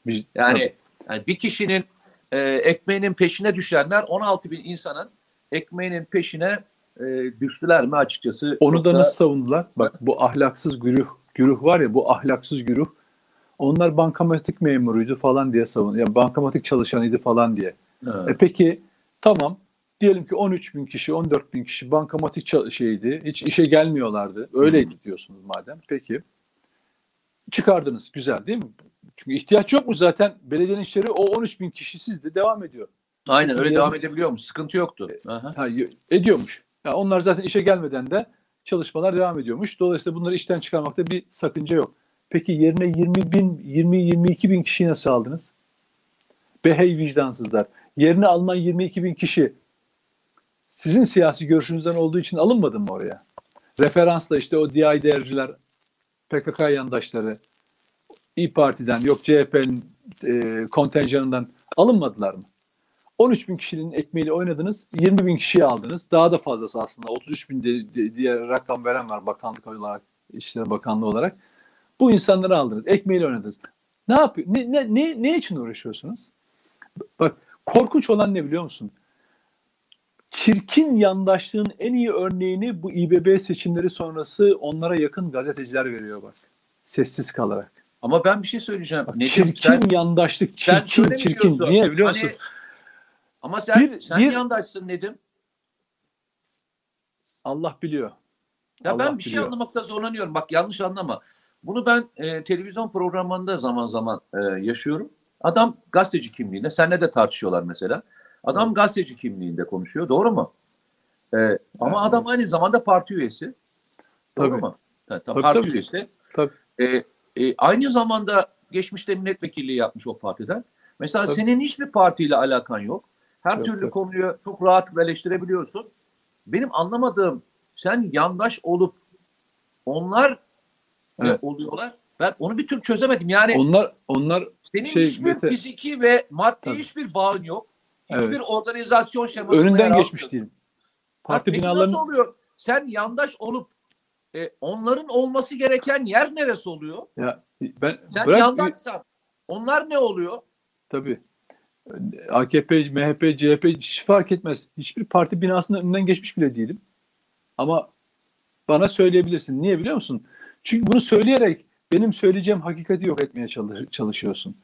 Bir- Yani, yani bir kişinin e, ekmeğinin peşine düşenler 16 bin insanın ekmeğinin peşine e, düştüler mi açıkçası? Onu da nasıl savundular? Bak bu ahlaksız güruh, güruh var ya bu ahlaksız güruh. Onlar bankamatik memuruydu falan diye savun. Yani bankamatik çalışanıydı falan diye. Ha. E peki tamam diyelim ki 13 bin kişi 14 bin kişi bankamatik şeydi. Hiç işe gelmiyorlardı. Öyleydi diyorsunuz madem. Peki çıkardınız. Güzel değil mi? Çünkü ihtiyaç yok mu zaten? Belediyenin işleri o 13 bin kişi sizde devam ediyor. Aynen öyle Yani- devam edebiliyor mu? Sıkıntı yoktu. Aha. Ha, ediyormuş. Ya onlar zaten işe gelmeden de çalışmalar devam ediyormuş. Dolayısıyla bunları işten çıkarmakta bir sakınca yok. Peki yerine 20 bin, 20-22 bin kişiyi nasıl aldınız? Be hey vicdansızlar. Yerine alınan 22 bin kişi sizin siyasi görüşünüzden olduğu için alınmadı mı oraya? Referansla işte o DİDR'ciler, PKK yandaşları, İyi Parti'den, yok CHP'nin e, kontenjanından alınmadılar mı? 13 bin kişinin ekmeğiyle oynadınız, 20 bin kişiyi aldınız. Daha da fazlası aslında. 33 bin de- de- diye rakam veren var bakanlık olarak, İçişleri Bakanlığı olarak. Bu insanları aldınız, ekmeğiyle oynadınız. Ne yapıyor? Ne, ne, ne, ne için uğraşıyorsunuz? Bak korkunç olan ne biliyor musun? Çirkin yandaşlığın en iyi örneğini bu İBB seçimleri sonrası onlara yakın gazeteciler veriyor bak. Sessiz kalarak. Ama ben bir şey söyleyeceğim. Bak, Nedim, çirkin sen- yandaşlık, çirkin, mi çirkin. Niye biliyor musun? Hani- ama sen Bir- sen bir- yandaşsın Nedim. Allah biliyor. Ya Allah ben bir şey biliyor. anlamakta zorlanıyorum. Bak yanlış anlama. Bunu ben e, televizyon programlarında zaman zaman e, yaşıyorum. Adam gazeteci kimliğinde, senle de tartışıyorlar mesela. Adam gazeteci kimliğinde konuşuyor, doğru mu? E, ama Evet. adam aynı zamanda parti üyesi. Doğru Tabii. mu? Tabii, Tabii, parti tabii. üyesi. Tabii. E, e, aynı zamanda geçmişte milletvekilliği yapmış o partiden. Mesela Tabii. senin hiçbir partiyle alakan yok. Her Yok, türlü yok. konuyu çok rahatlıkla eleştirebiliyorsun. Benim anlamadığım sen yandaş olup onlar Evet. oluyorlar. Ben onu bir türlü çözemedim. Yani Onlar onlar senin şey, hiçbir Mete- fiziki ve maddi Tabii. hiçbir bağın yok. Hiçbir Evet. organizasyon şemasında önünden geçmiş değilim. Parti binalarının nasıl oluyor? Sen yandaş olup e, onların olması gereken yer neresi oluyor? ya ben Sen bırak yandaşsan onlar ne oluyor? tabii. AKP, MHP, CHP hiç fark etmez. Hiçbir parti binasının önünden geçmiş bile değilim. Ama bana söyleyebilirsin. Niye biliyor musun? Çünkü bunu söyleyerek benim söyleyeceğim hakikati yok etmeye çalış- çalışıyorsun.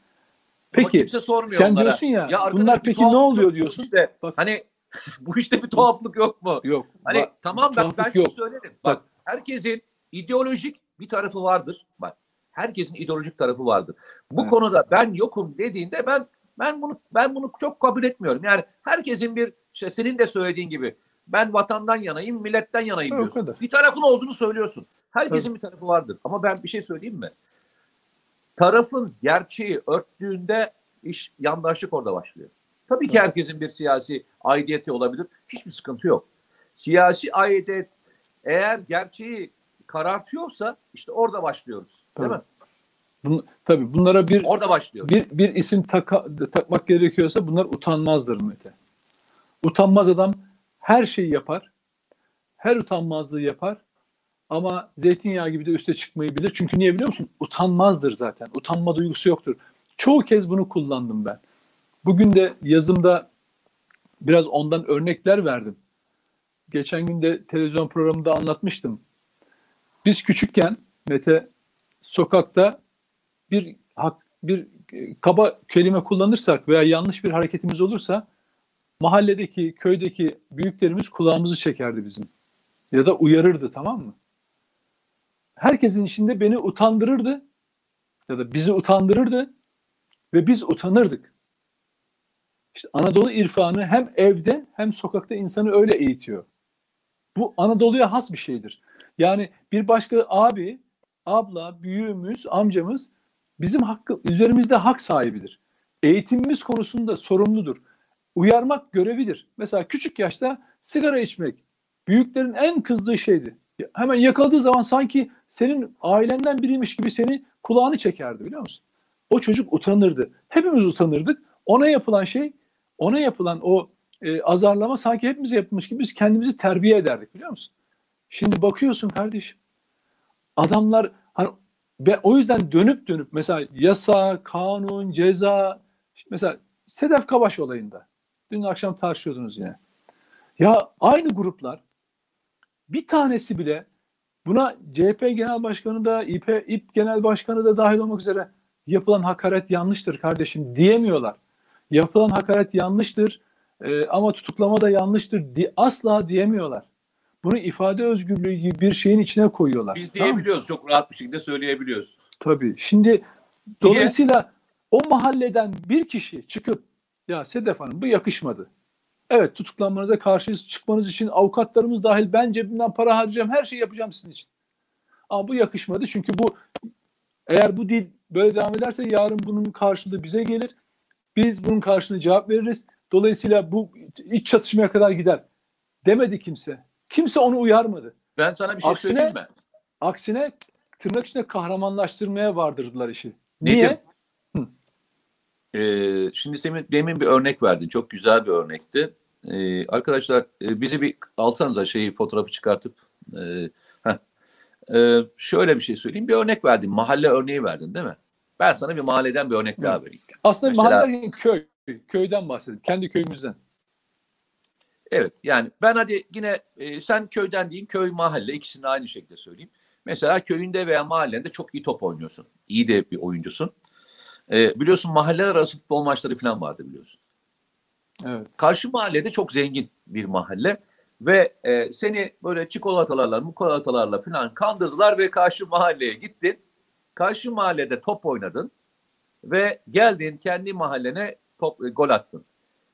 Peki kimse sormuyor sen onlara. diyorsun ya, arkadaş, bunlar peki ne oluyor diyorsun? Işte, Bak. hani bu işte bir tuhaflık yok mu? Yok. Hani Bak, tamam bak ben şunu yok. söylerim. Bak. Bak herkesin ideolojik bir tarafı vardır. Bak herkesin ideolojik tarafı vardır. Bu Evet. konuda ben yokum dediğinde ben ben bunu ben bunu çok kabul etmiyorum. Yani herkesin bir işte senin de söylediğin gibi ben vatandan yanayım, milletten yanayım O diyorsun. Bir tarafın olduğunu söylüyorsun. Herkesin bir tarafı vardır. Ama ben bir şey söyleyeyim mi? Tarafın gerçeği örttüğünde iş yandaşlık orada başlıyor. Tabii ki herkesin bir siyasi aidiyeti olabilir. Hiçbir sıkıntı yok. Siyasi aidiyet eğer gerçeği karartıyorsa işte orada başlıyoruz. Değil Tabii. mi? Bun, tabii bunlara bir Orada başlıyor. bir, bir isim taka- takmak gerekiyorsa bunlar utanmazdır Mete. Utanmaz adam her şeyi yapar. Her utanmazlığı yapar. Ama zeytinyağı gibi de üste çıkmayı bilir. Çünkü niye biliyor musun? Utanmazdır zaten. Utanma duygusu yoktur. Çoğu kez bunu kullandım ben. Bugün de yazımda biraz ondan örnekler verdim. Geçen gün de televizyon programında anlatmıştım. Biz küçükken Mete sokakta bir hak, bir e, kaba kelime kullanırsak veya yanlış bir hareketimiz olursa mahalledeki, köydeki büyüklerimiz kulağımızı çekerdi bizim. Ya da uyarırdı tamam mı? Herkesin içinde beni utandırırdı ya da bizi utandırırdı ve biz utanırdık. İşte Anadolu irfanı hem evde hem sokakta insanı öyle eğitiyor. Bu Anadolu'ya has bir şeydir. Yani bir başka abi, abla, büyüğümüz, amcamız bizim hakkı üzerimizde hak sahibidir. Eğitimimiz konusunda sorumludur. Uyarmak görevidir. Mesela küçük yaşta sigara içmek büyüklerin en kızdığı şeydi. Hemen yakaladığı zaman sanki senin ailenden biriymiş gibi seni kulağını çekerdi biliyor musun? O çocuk utanırdı. Hepimiz utanırdık. Ona yapılan şey, ona yapılan o e, azarlama sanki hepimize yapılmış gibi biz kendimizi terbiye ederdik biliyor musun? Şimdi bakıyorsun kardeşim. Adamlar hani ve o yüzden dönüp dönüp mesela yasa, kanun, ceza mesela Sedef Kabaş olayında dün akşam tartışıyordunuz yine. Ya aynı gruplar bir tanesi bile buna CHP Genel Başkanı da İP, İP Genel Başkanı da dahil olmak üzere yapılan hakaret yanlıştır kardeşim diyemiyorlar. Yapılan hakaret yanlıştır e, ama tutuklama da yanlıştır di asla diyemiyorlar. Bunu ifade özgürlüğü gibi bir şeyin içine koyuyorlar. Biz Tamam diyebiliyoruz. Çok rahat bir şekilde söyleyebiliyoruz. Tabii. Şimdi dolayısıyla o mahalleden bir kişi çıkıp ya Sedef Hanım bu yakışmadı. Evet tutuklanmanıza karşı çıkmanız için avukatlarımız dahil ben cebimden para harcayacağım her şeyi yapacağım sizin için. Ama bu yakışmadı çünkü bu eğer bu dil böyle devam ederse yarın bunun karşılığı bize gelir. Biz bunun karşılığında cevap veririz. Dolayısıyla bu iç çatışmaya kadar gider. Demedi kimse. Kimse onu uyarmadı. Ben sana bir şey Aksine- söyleyeyim mi? Aksine tırnak içinde kahramanlaştırmaya vardırdılar işi. Nedim, Niye? Ee, şimdi demin, demin bir örnek verdin. Çok güzel bir örnekti. Ee, arkadaşlar e, bizi bir alsanıza şeyi fotoğrafı çıkartıp e, heh. Ee, şöyle bir şey söyleyeyim. Bir örnek verdin. Mahalle örneği verdin değil mi? Ben sana bir mahalleden bir örnek daha vereyim. Aslında Mesela- mahalle köy. Köyden bahsedelim. Kendi köyümüzden. Evet yani ben hadi yine e, sen köyden diyeyim köy mahalle ikisini de aynı şekilde söyleyeyim. Mesela köyünde veya mahallende çok iyi top oynuyorsun. İyi de bir oyuncusun. E, biliyorsun mahalleler arası futbol maçları falan vardı biliyorsun. Evet. Karşı mahallede çok zengin bir mahalle ve e, seni böyle çikolatalarla, mukolatalarla falan kandırdılar ve karşı mahalleye gittin. Karşı mahallede top oynadın ve geldin kendi mahallene top e, gol attın.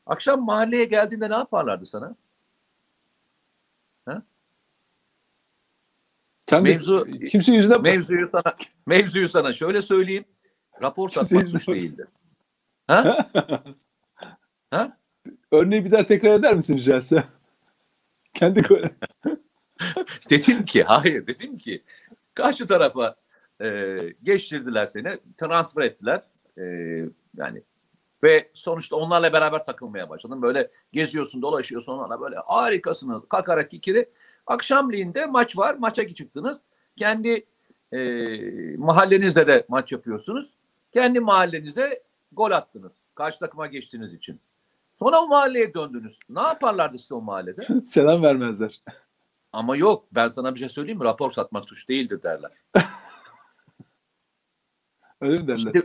Akşam mahalleye geldiğinde ne yaparlardı sana? Kendi, Mevzu- kimse yüzüne. Mevzuyu sana mevzuyu sana şöyle söyleyeyim. Rapor satmak suç değildir. Ha? ha? Örneği bir daha tekrar eder misin rica etsem? Kendi koy. Dedim ki hayır dedim ki karşı tarafa e, geçtirdiler seni transfer ettiler E, yani ve sonuçta onlarla beraber takılmaya başladın böyle geziyorsun dolaşıyorsun onlarla böyle harikasınız. Kakarak kikiri. Akşamleyin maç var. Maça çıktınız. Kendi e, mahallenizde de maç yapıyorsunuz. Kendi mahallenize gol attınız. Karşı takıma geçtiğiniz için. Sonra o mahalleye döndünüz. Ne yaparlardı size o mahallede? Selam vermezler. ama yok ben sana bir şey söyleyeyim mi? Rapor satmak suç değildir derler. Öyle mi derler? Şimdi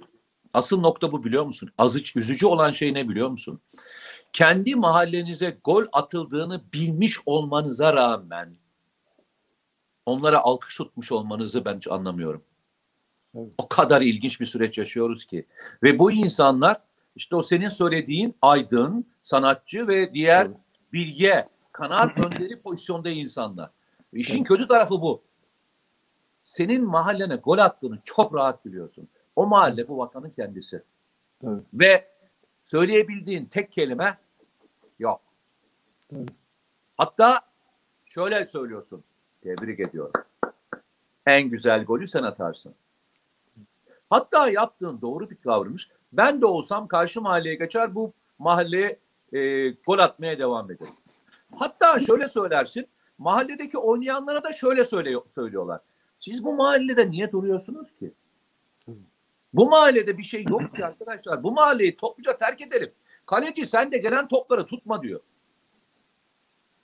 asıl nokta bu biliyor musun? Azıç üzücü olan şey ne biliyor musun? Kendi mahallenize gol atıldığını bilmiş olmanıza rağmen onlara alkış tutmuş olmanızı ben hiç anlamıyorum. Evet. O kadar ilginç bir süreç yaşıyoruz ki. Ve bu insanlar işte o senin söylediğin aydın, sanatçı ve diğer Tabii. bilge, kanaat önderi pozisyonda insanlar. İşin kötü tarafı bu. Senin mahallene gol attığını çok rahat biliyorsun. O mahalle bu vatanın kendisi. Tabii. Ve söyleyebildiğin tek kelime yok. Tabii. Hatta şöyle söylüyorsun. Tebrik ediyorum. En güzel golü sen atarsın. Hatta yaptığın doğru bir davranış. Ben de olsam karşı mahalleye geçer bu mahalleye e, gol atmaya devam ederim. Hatta şöyle söylersin. Mahalledeki oynayanlara da şöyle söyle, söylüyorlar. Siz bu mahallede niye duruyorsunuz ki? Bu mahallede bir şey yok ki arkadaşlar. Bu mahalleyi topluca terk edelim. Kaleci sen de gelen topları tutma diyor.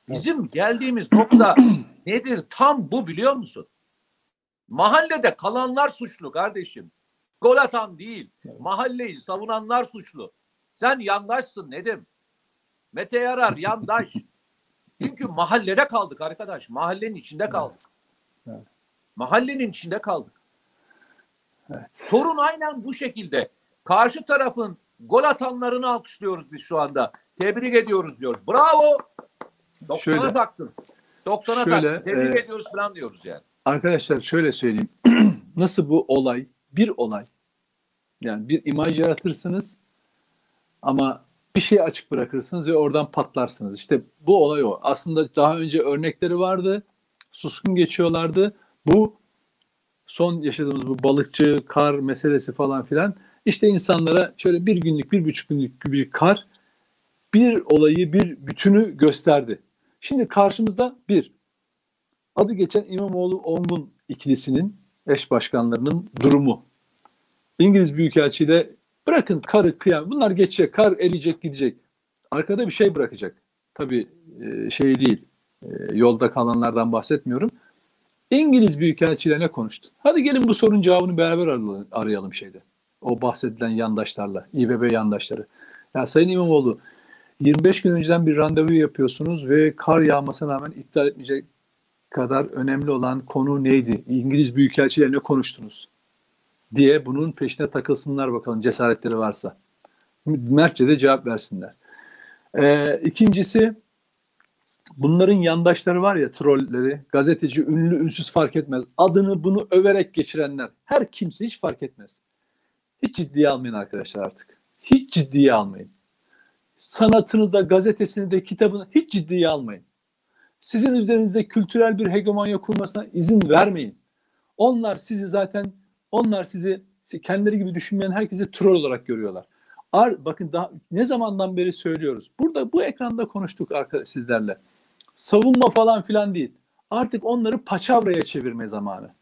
Bizim geldiğimiz nokta nedir? Tam bu biliyor musun? Mahallede kalanlar suçlu kardeşim. Gol atan değil. Mahalleyi savunanlar suçlu. Sen yandaşsın Nedim. Mete Yarar yandaş. Çünkü mahallede kaldık arkadaş. Mahallenin içinde kaldık. Mahallenin içinde kaldık. Evet. Sorun aynen bu şekilde. Karşı tarafın gol atanlarını alkışlıyoruz biz şu anda. Tebrik ediyoruz diyoruz. Bravo. 90'a Şöyle- taktın. 90'a şöyle, taktın. Tebrik e, ediyoruz falan diyoruz yani. Arkadaşlar şöyle söyleyeyim. Nasıl bu olay, bir olay. Yani bir imaj yaratırsınız ama bir şey açık bırakırsınız ve oradan patlarsınız. İşte bu olay o. Aslında daha önce örnekleri vardı. Suskun geçiyorlardı. Bu son yaşadığımız bu balıkçı kar meselesi falan filan işte insanlara şöyle bir günlük bir buçuk günlük bir kar bir olayı bir bütünü gösterdi. Şimdi karşımızda bir adı geçen İmamoğlu Ormun ikilisinin eş başkanlarının durumu. İngiliz Büyükelçiyle bırakın karı kıyam bunlar geçecek kar eriyecek gidecek. Arkada bir şey bırakacak. Tabii e, şey değil e, yolda kalanlardan bahsetmiyorum. İngiliz Büyükelçiyle ne konuştu? Hadi gelin bu sorunun cevabını beraber arayalım, şeyde. O bahsedilen yandaşlarla, İBB yandaşları. Ya Sayın İmamoğlu 25 gün önceden bir randevu yapıyorsunuz ve kar yağmasına rağmen iptal etmeyecek kadar önemli olan konu neydi? İngiliz Büyükelçiyle ne konuştunuz? diye bunun peşine takılsınlar bakalım cesaretleri varsa. Mertçe de cevap versinler. Ee, ikincisi bunların yandaşları var ya trolleri, gazeteci, ünlü, ünsüz fark etmez. Adını bunu överek geçirenler. Her kimse hiç fark etmez. Hiç ciddiye almayın arkadaşlar artık. Hiç ciddiye almayın. Sanatını da, gazetesini de, kitabını hiç ciddiye almayın. Sizin üzerinizde kültürel bir hegemonya kurmasına izin vermeyin. Onlar sizi zaten, onlar sizi kendileri gibi düşünmeyen herkesi troll olarak görüyorlar. Ar, bakın daha ne zamandan beri söylüyoruz. Burada bu ekranda konuştuk arkadaş sizlerle. Savunma falan filan değil. Artık onları paçavraya çevirme zamanı.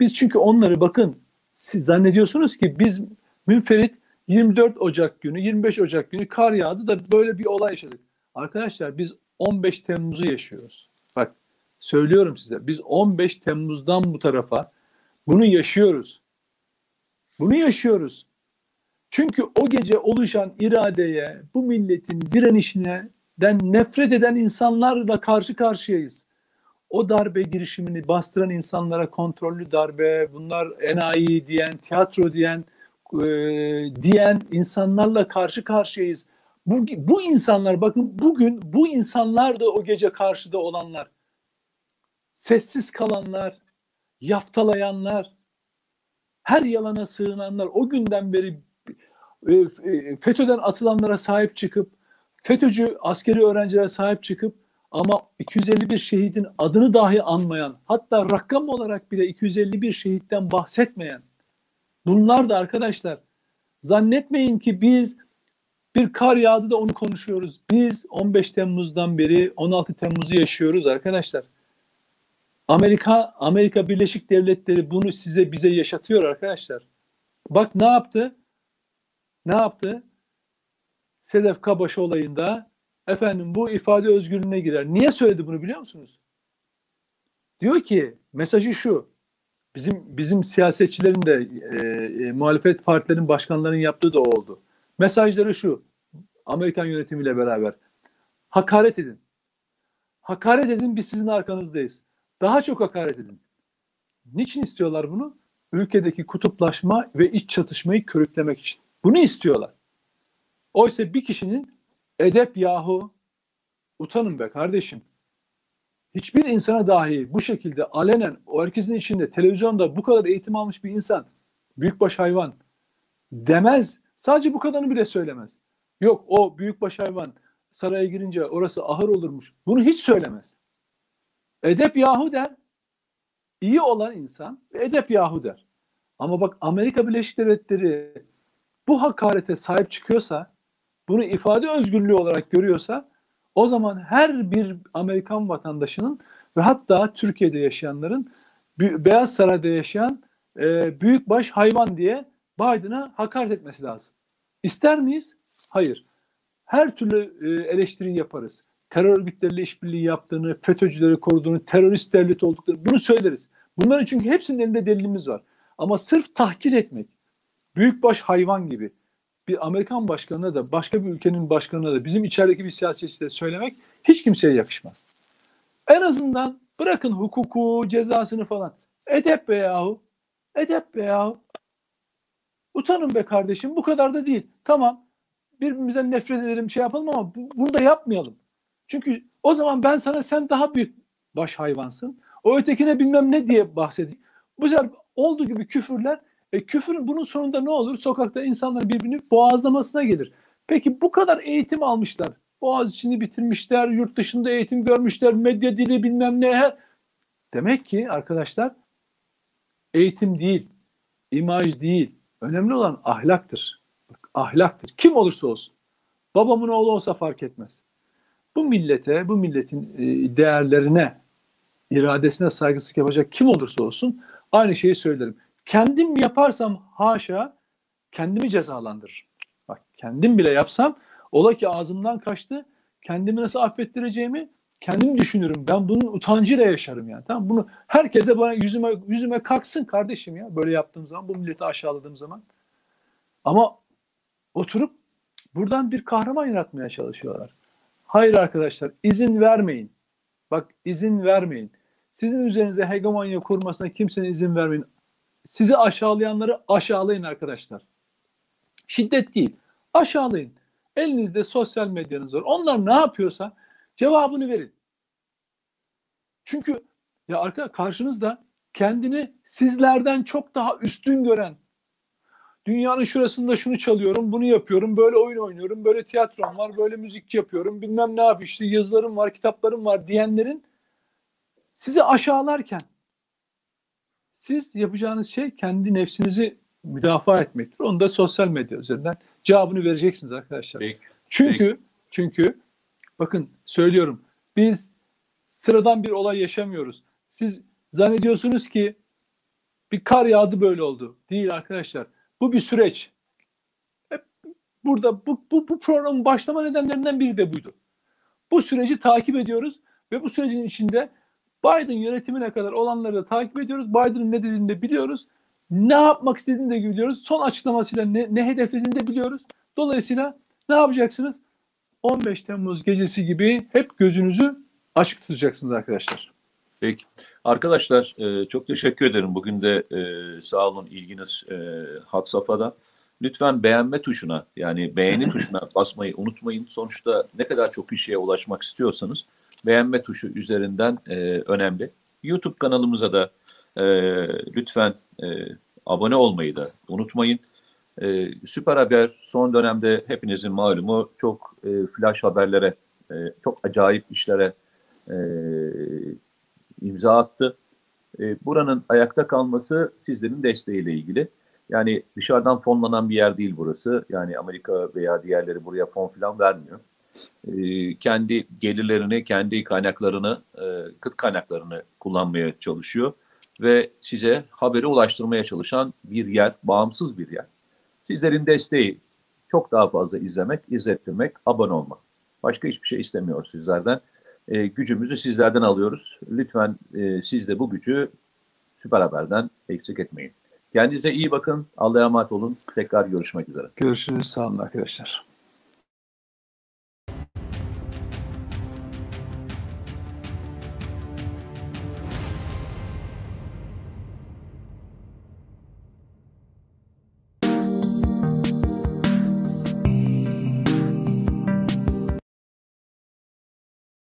Biz çünkü onları bakın siz zannediyorsunuz ki biz münferit 24 Ocak günü, 25 Ocak günü kar yağdı da böyle bir olay yaşadık. Arkadaşlar biz 15 Temmuz'u yaşıyoruz. Bak söylüyorum size biz 15 Temmuz'dan bu tarafa bunu yaşıyoruz. Bunu yaşıyoruz. Çünkü o gece oluşan iradeye, bu milletin direnişine den nefret eden insanlarla karşı karşıyayız. O darbe girişimini bastıran insanlara kontrollü darbe, bunlar enayi diyen, tiyatro diyen, e, diyen insanlarla karşı karşıyayız. Bu, bu insanlar bakın bugün bu insanlar da o gece karşıda olanlar. Sessiz kalanlar, yaftalayanlar, her yalana sığınanlar, o günden beri e, e, FETÖ'den atılanlara sahip çıkıp, FETÖ'cü askeri öğrencilere sahip çıkıp ama 251 şehidin adını dahi anmayan, hatta rakam olarak bile 251 şehitten bahsetmeyen, bunlar da arkadaşlar zannetmeyin ki biz bir kar yağdı da onu konuşuyoruz. Biz 15 Temmuz'dan beri 16 Temmuz'u yaşıyoruz arkadaşlar. Amerika Amerika Birleşik Devletleri bunu size bize yaşatıyor arkadaşlar. Bak ne yaptı? Ne yaptı? Sedef Kabaşı olayında efendim bu ifade özgürlüğüne girer. Niye söyledi bunu biliyor musunuz? Diyor ki mesajı şu. Bizim bizim siyasetçilerin de e, e, muhalefet partilerin başkanlarının yaptığı da oldu. Mesajları şu. Amerikan yönetimiyle beraber. Hakaret edin. Hakaret edin biz sizin arkanızdayız. Daha çok hakaret edin. Niçin istiyorlar bunu? Ülkedeki kutuplaşma ve iç çatışmayı körüklemek için. Bunu istiyorlar. Oysa bir kişinin edep yahu utanın be kardeşim. Hiçbir insana dahi bu şekilde alenen o herkesin içinde televizyonda bu kadar eğitim almış bir insan büyükbaş hayvan demez. Sadece bu kadarını bile söylemez. Yok o büyükbaş hayvan saraya girince orası ahır olurmuş. Bunu hiç söylemez. Edep yahu der. İyi olan insan edep yahu der. Ama bak Amerika Birleşik Devletleri bu hakarete sahip çıkıyorsa, bunu ifade özgürlüğü olarak görüyorsa o zaman her bir Amerikan vatandaşının ve hatta Türkiye'de yaşayanların Beyaz Saray'da yaşayan e, büyükbaş hayvan diye Biden'a hakaret etmesi lazım. İster miyiz? Hayır. Her türlü e, eleştiri yaparız. Terör örgütleriyle işbirliği yaptığını, FETÖ'cüleri koruduğunu, terörist devlet olduklarını bunu söyleriz. Bunların çünkü hepsinin elinde delilimiz var. Ama sırf tahkir etmek, büyükbaş hayvan gibi bir Amerikan başkanına da başka bir ülkenin başkanına da bizim içerideki bir siyasetçide söylemek hiç kimseye yakışmaz. En azından bırakın hukuku, cezasını falan. Edep be yahu. Edep be yahu. Utanın be kardeşim. Bu kadar da değil. Tamam. Birbirimizden nefret edelim şey yapalım ama bunu da yapmayalım. Çünkü o zaman ben sana sen daha büyük baş hayvansın. O ötekine bilmem ne diye bahsedeyim. Bu sefer olduğu gibi küfürler e, küfür bunun sonunda ne olur? Sokakta insanlar birbirini boğazlamasına gelir. Peki bu kadar eğitim almışlar. Boğaz içini bitirmişler, yurt dışında eğitim görmüşler, medya dili bilmem ne. Demek ki arkadaşlar eğitim değil, imaj değil. Önemli olan ahlaktır. Bak, ahlaktır. Kim olursa olsun. Babamın oğlu olsa fark etmez. Bu millete, bu milletin e, değerlerine, iradesine saygısızlık yapacak kim olursa olsun aynı şeyi söylerim. Kendim yaparsam haşa kendimi cezalandırırım. Bak kendim bile yapsam ola ki ağzımdan kaçtı. Kendimi nasıl affettireceğimi kendim düşünürüm. Ben bunun utancıyla yaşarım yani. Tamam bunu herkese bana yüzüme yüzüme kalksın kardeşim ya böyle yaptığım zaman bu milleti aşağıladığım zaman. Ama oturup buradan bir kahraman yaratmaya çalışıyorlar. Hayır arkadaşlar izin vermeyin. Bak izin vermeyin. Sizin üzerinize hegemonya kurmasına kimsenin izin vermeyin. Sizi aşağılayanları aşağılayın arkadaşlar. Şiddet değil. Aşağılayın. Elinizde sosyal medyanız var. Onlar ne yapıyorsa cevabını verin. Çünkü ya arka karşınızda kendini sizlerden çok daha üstün gören dünyanın şurasında şunu çalıyorum, bunu yapıyorum, böyle oyun oynuyorum, böyle tiyatrom var, böyle müzik yapıyorum, bilmem ne yapıyorum, işte yazılarım var, kitaplarım var diyenlerin sizi aşağılarken siz yapacağınız şey kendi nefsinizi müdafaa etmektir. Onu da sosyal medya üzerinden cevabını vereceksiniz arkadaşlar. Peki. Çünkü çünkü bakın söylüyorum biz sıradan bir olay yaşamıyoruz. Siz zannediyorsunuz ki bir kar yağdı böyle oldu. Değil arkadaşlar. Bu bir süreç. Hep burada bu, bu, bu programın başlama nedenlerinden biri de buydu. Bu süreci takip ediyoruz ve bu sürecin içinde Biden yönetimine kadar olanları da takip ediyoruz. Biden'ın ne dediğini de biliyoruz. Ne yapmak istediğini de biliyoruz. Son açıklamasıyla ne, ne hedeflediğini de biliyoruz. Dolayısıyla ne yapacaksınız? 15 Temmuz gecesi gibi hep gözünüzü açık tutacaksınız arkadaşlar. Peki. Arkadaşlar e, çok teşekkür ederim. Bugün de e, sağ olun ilginiz e, had safhada. Lütfen beğenme tuşuna yani beğeni tuşuna basmayı unutmayın. Sonuçta ne kadar çok kişiye ulaşmak istiyorsanız beğenme tuşu üzerinden e, önemli. YouTube kanalımıza da e, lütfen e, abone olmayı da unutmayın. E, Süper Haber son dönemde hepinizin malumu çok e, flash haberlere, e, çok acayip işlere e, imza attı. E, buranın ayakta kalması sizlerin desteğiyle ilgili. Yani dışarıdan fonlanan bir yer değil burası. Yani Amerika veya diğerleri buraya fon falan vermiyor. E, kendi gelirlerini, kendi kaynaklarını, e, kıt kaynaklarını kullanmaya çalışıyor ve size haberi ulaştırmaya çalışan bir yer, bağımsız bir yer. Sizlerin desteği çok daha fazla izlemek, izlettirmek, abone olmak. Başka hiçbir şey istemiyoruz sizlerden. E, gücümüzü sizlerden alıyoruz. Lütfen e, siz de bu gücü Süper Haber'den eksik etmeyin. Kendinize iyi bakın. Allah'a emanet olun. Tekrar görüşmek üzere. Görüşürüz. Sağ olun arkadaşlar.